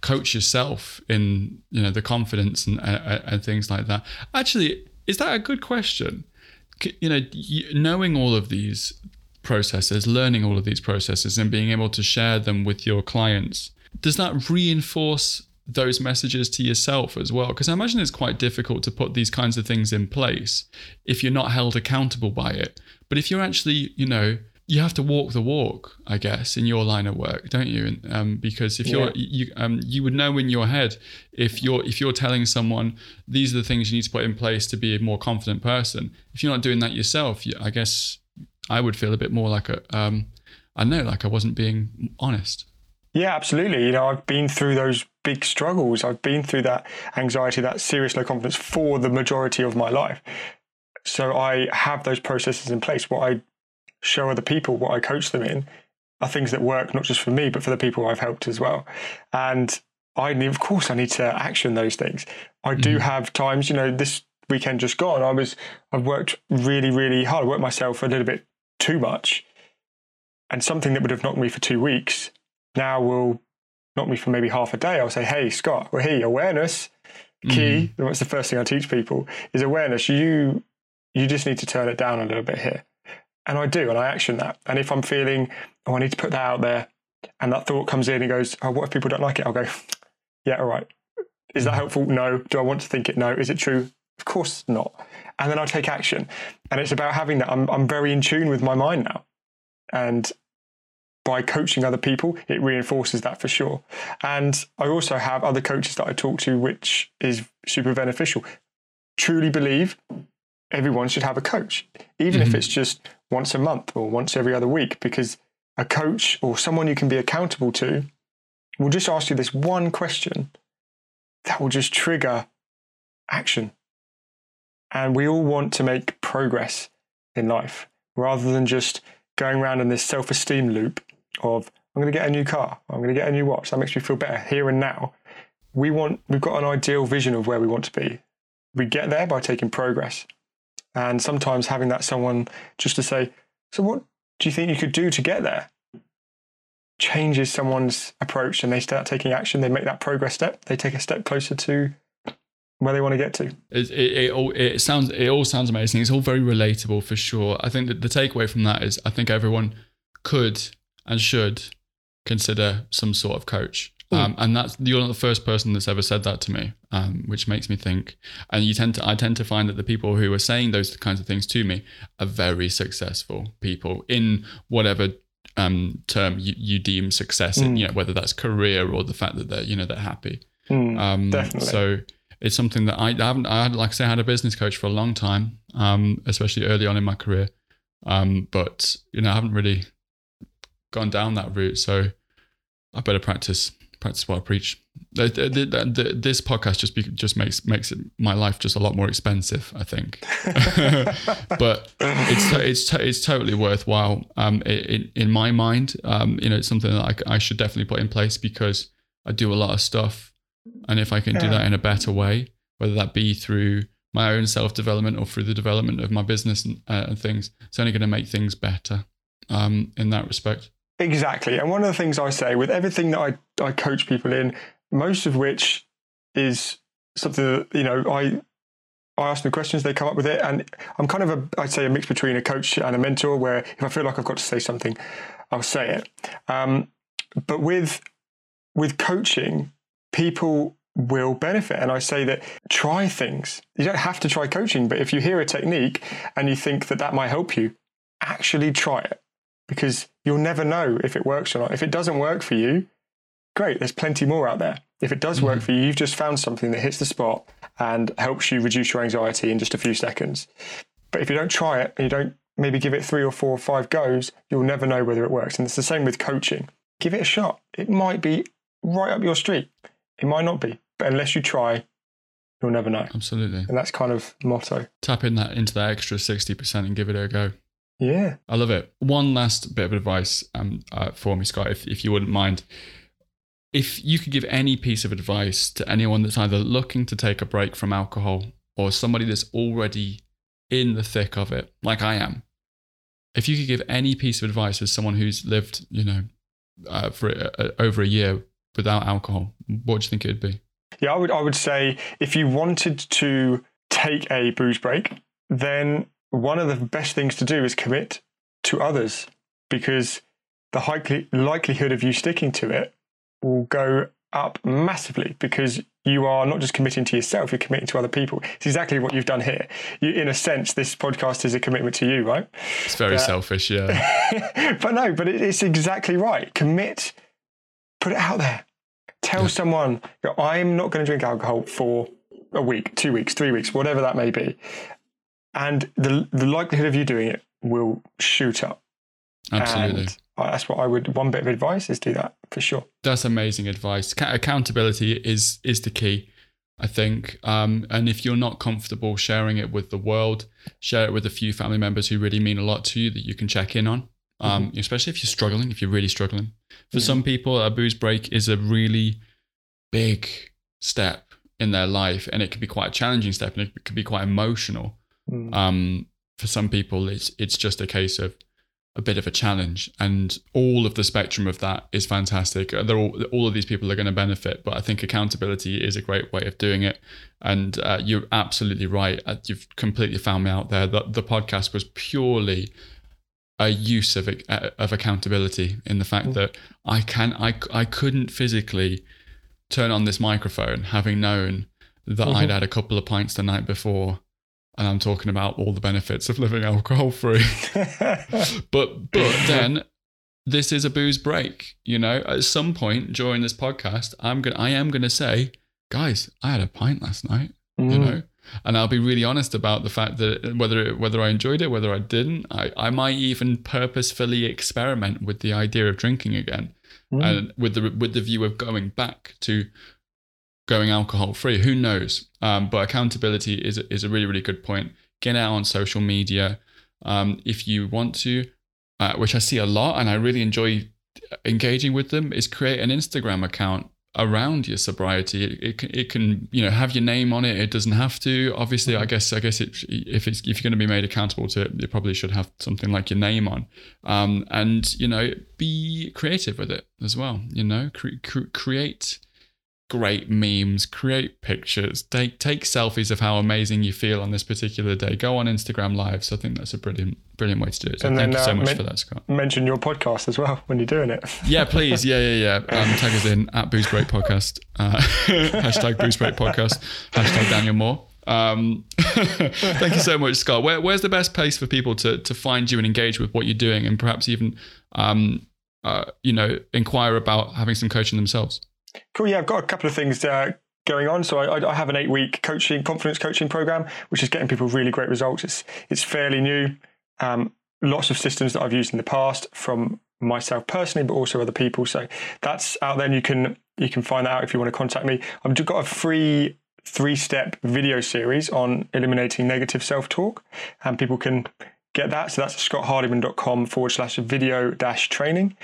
coach yourself in, you know, the confidence and, uh, and things like that. Actually, is that a good question? You know, knowing all of these processes, learning all of these processes, and being able to share them with your clients, does that reinforce those messages to yourself as well? Because I imagine it's quite difficult to put these kinds of things in place if you're not held accountable by it. But if you're actually, you know, you have to walk the walk, I guess, in your line of work, don't you? Um, because if you're you um, you would know in your head if you're if you're telling someone these are the things you need to put in place to be a more confident person. If you're not doing that yourself, I guess I would feel a bit more like a um, I know, like I wasn't being honest. Yeah, absolutely. You know, I've been through those big struggles. I've been through that anxiety, that serious low confidence for the majority of my life. So I have those processes in place. What I show other people what I coach them in are things that work not just for me but for the people I've helped as well. And I need, of course, I need to action those things. I do mm-hmm. have times, you know, this weekend just gone, I was, I've worked really, really hard. I worked myself a little bit too much, and something that would have knocked me for two weeks now will knock me for maybe half a day. I'll say, "Hey, Scott, well, hey, awareness, key. Mm-hmm. That's the first thing I teach people is awareness. You, you just need to turn it down a little bit here." And I do, and I action that. And if I'm feeling, oh, I need to put that out there, and that thought comes in and goes, oh, what if people don't like it? I'll go, yeah, all right. Is that helpful? No. Do I want to think it? No. Is it true? Of course not. And then I take action. And it's about having that. I'm, I'm very in tune with my mind now. And by coaching other people, it reinforces that for sure. And I also have other coaches that I talk to, which is super beneficial. Truly believe everyone should have a coach, even mm-hmm. if it's just once a month or once every other week, because a coach or someone you can be accountable to will just ask you this one question that will just trigger action. And we all want to make progress in life rather than just going around in this self esteem loop of, I'm going to get a new car, I'm going to get a new watch. That makes me feel better here and now. We want, we've got an ideal vision of where we want to be. we get there by taking progress. And sometimes having that someone just to say, So, what do you think you could do to get there? changes someone's approach and they start taking action. They make that progress step. They take a step closer to where they want to get to. It, it, it, all, it sounds it all sounds amazing. It's all very relatable for sure. I think that the takeaway from that is I think everyone could and should consider some sort of coach. Um, and that's you're not the first person that's ever said that to me, um, which makes me think. And you tend to, I tend to find that the people who are saying those kinds of things to me are very successful people in whatever um, term you, you deem success in. You know, whether that's career or the fact that they're you know they're happy. Mm, definitely. So it's something that I, I haven't. I had, like I say, I had a business coach for a long time, um, especially early on in my career. Um, but you know, I haven't really gone down that route. So I better practice practice what I preach. The, the, the, this podcast just be, just makes makes it, my life just a lot more expensive, I think. but it's it's it's totally worthwhile. Um, in in my mind, um, you know, it's something that I, I should definitely put in place because I do a lot of stuff, and if I can yeah. do that in a better way, whether that be through my own self development or through the development of my business and, uh, and things, it's only going to make things better. Um, in that respect. Exactly. And one of the things I say with everything that I, I coach people in, most of which is something that, you know, I I ask them questions, they come up with it. And I'm kind of a, I'd say, a mix between a coach and a mentor, where if I feel like I've got to say something, I'll say it. Um, but with with coaching, people will benefit. And I say that try things. You don't have to try coaching, but if you hear a technique and you think that that might help you, actually try it because you'll never know if it works or not. If it doesn't work for you, great, there's plenty more out there. If it does mm-hmm. work for you, you've just found something that hits the spot and helps you reduce your anxiety in just a few seconds. But if you don't try it and you don't maybe give it three or four or five goes, you'll never know whether it works. And it's the same with coaching. Give it a shot. It might be right up your street. It might not be. But unless you try, you'll never know. Absolutely. And that's kind of motto. Tap in that into that extra 60% and give it a go. Yeah. I love it. One last bit of advice um, uh, for me, Scott, if, if you wouldn't mind. If you could give any piece of advice to anyone that's either looking to take a break from alcohol or somebody that's already in the thick of it, like I am, if you could give any piece of advice as someone who's lived, you know, uh, for uh, over a year without alcohol, what do you think it would be? Yeah, I would. I would say if you wanted to take a booze break, then one of the best things to do is commit to others because the likelihood of you sticking to it will go up massively because you are not just committing to yourself, you're committing to other people. It's exactly what you've done here. You, in a sense, this podcast is a commitment to you, right? It's very uh, selfish, yeah. but no, but it, it's exactly right. Commit, put it out there. Tell yeah. someone, I'm not going to drink alcohol for a week, two weeks, three weeks, whatever that may be and the the likelihood of you doing it will shoot up. Absolutely. And that's what I would. One bit of advice is do that for sure. That's amazing advice. Accountability is is the key, I think. Um, and if you're not comfortable sharing it with the world, share it with a few family members who really mean a lot to you that you can check in on. Um, mm-hmm. Especially if you're struggling, if you're really struggling. For mm-hmm. some people, a booze break is a really big step in their life, and it can be quite a challenging step, and it can be quite emotional. Mm. Um, for some people, it's it's just a case of a bit of a challenge, and all of the spectrum of that is fantastic. They're all all of these people are going to benefit, but I think accountability is a great way of doing it. And uh, you're absolutely right. Uh, you've completely found me out there. The, the podcast was purely a use of uh, of accountability in the fact mm. that I can I I couldn't physically turn on this microphone having known that mm-hmm. I'd had a couple of pints the night before and I'm talking about all the benefits of living alcohol free. but but then this is a booze break. You know, at some point during this podcast, I'm gonna I am gonna say, guys, I had a pint last night. Mm. You know, and I'll be really honest about the fact that whether whether I enjoyed it, whether I didn't, I, I might even purposefully experiment with the idea of drinking again, mm. and with the with the view of going back to going alcohol free. Who knows? Um, but accountability is is a really really good point. Get out on social media um, if you want to, uh, which I see a lot, and I really enjoy engaging with them. Is create an Instagram account around your sobriety. It, it, can, it can you know have your name on it. It doesn't have to. Obviously, I guess I guess it, if it's if you're going to be made accountable to it, you probably should have something like your name on. Um, and you know, be creative with it as well. You know, cre- cre- create great memes, create pictures, take take selfies of how amazing you feel on this particular day. Go on Instagram Live. So I think that's a brilliant brilliant way to do it. So and thank then, you so uh, much men- for that, Scott. Mention your podcast as well when you're doing it. yeah, please. Yeah, yeah, yeah. Um, tag us in at Booze Break Podcast. Uh, hashtag Booze Break Podcast. Hashtag Daniel Moore. Um, thank you so much, Scott. Where, where's the best place for people to to find you and engage with what you're doing, and perhaps even, um, uh, you know, inquire about having some coaching themselves? Cool. Yeah, I've got a couple of things uh, going on. So I, I, have an eight week coaching confidence coaching program, which is getting people really great results. It's it's fairly new. Um, lots of systems that I've used in the past from myself personally, but also other people. So that's out there. And you can you can find that out if you want to contact me. I've got a free three step video series on eliminating negative self talk, and people can get that. So that's scotthardiman.com forward slash video dash training.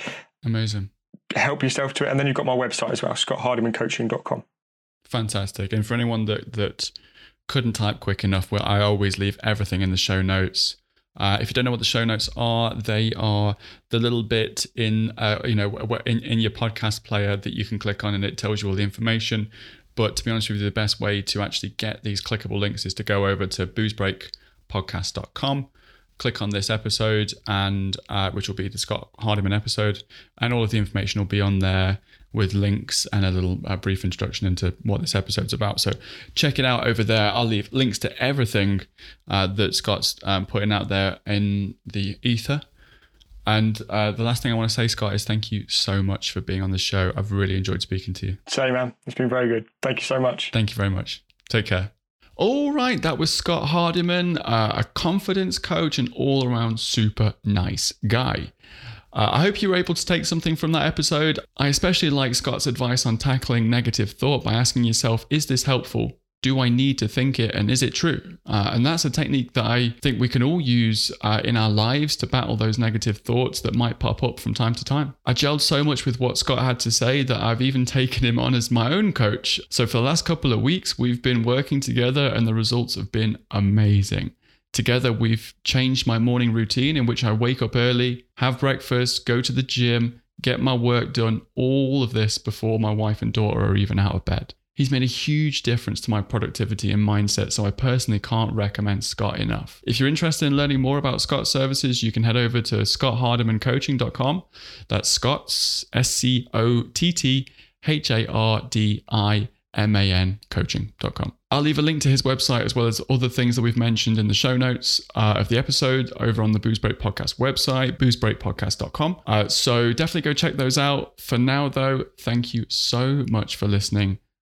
Amazing help yourself to it. And then you've got my website as well, scotthardimancoaching.com. Fantastic. And for anyone that, that couldn't type quick enough, well, I always leave everything in the show notes. Uh, if you don't know what the show notes are, they are the little bit in uh, you know in, in your podcast player that you can click on, and it tells you all the information. But to be honest with you, the best way to actually get these clickable links is to go over to boozebreakpodcast.com click on this episode, and uh, which will be the Scott Hardiman episode, and all of the information will be on there with links and a little uh, brief introduction into what this episode's about. So check it out over there. I'll leave links to everything uh, that Scott's um, putting out there in the ether. And uh, the last thing I want to say, Scott, is thank you so much for being on the show. I've really enjoyed speaking to you. Same, man. It's been very good. Thank you so much. Thank you very much. Take care. All right, that was Scott Hardiman, uh, a confidence coach and all around super nice guy. Uh, I hope you were able to take something from that episode. I especially like Scott's advice on tackling negative thought by asking yourself, is this helpful? Do I need to think it and is it true? Uh, and that's a technique that I think we can all use uh, in our lives to battle those negative thoughts that might pop up from time to time. I gelled so much with what Scott had to say that I've even taken him on as my own coach. So for the last couple of weeks, we've been working together and the results have been amazing. Together, we've changed my morning routine in which I wake up early, have breakfast, go to the gym, get my work done, all of this before my wife and daughter are even out of bed. He's made a huge difference to my productivity and mindset, so I personally can't recommend Scott enough. If you're interested in learning more about Scott's services, you can head over to scotthardimancoaching.com. That's Scott's S C O T T H A R D I M A N coaching.com. I'll leave a link to his website as well as other things that we've mentioned in the show notes uh, of the episode over on the Booze Break Podcast website, boozebreakpodcast.com. Uh, so definitely go check those out. For now, though, thank you so much for listening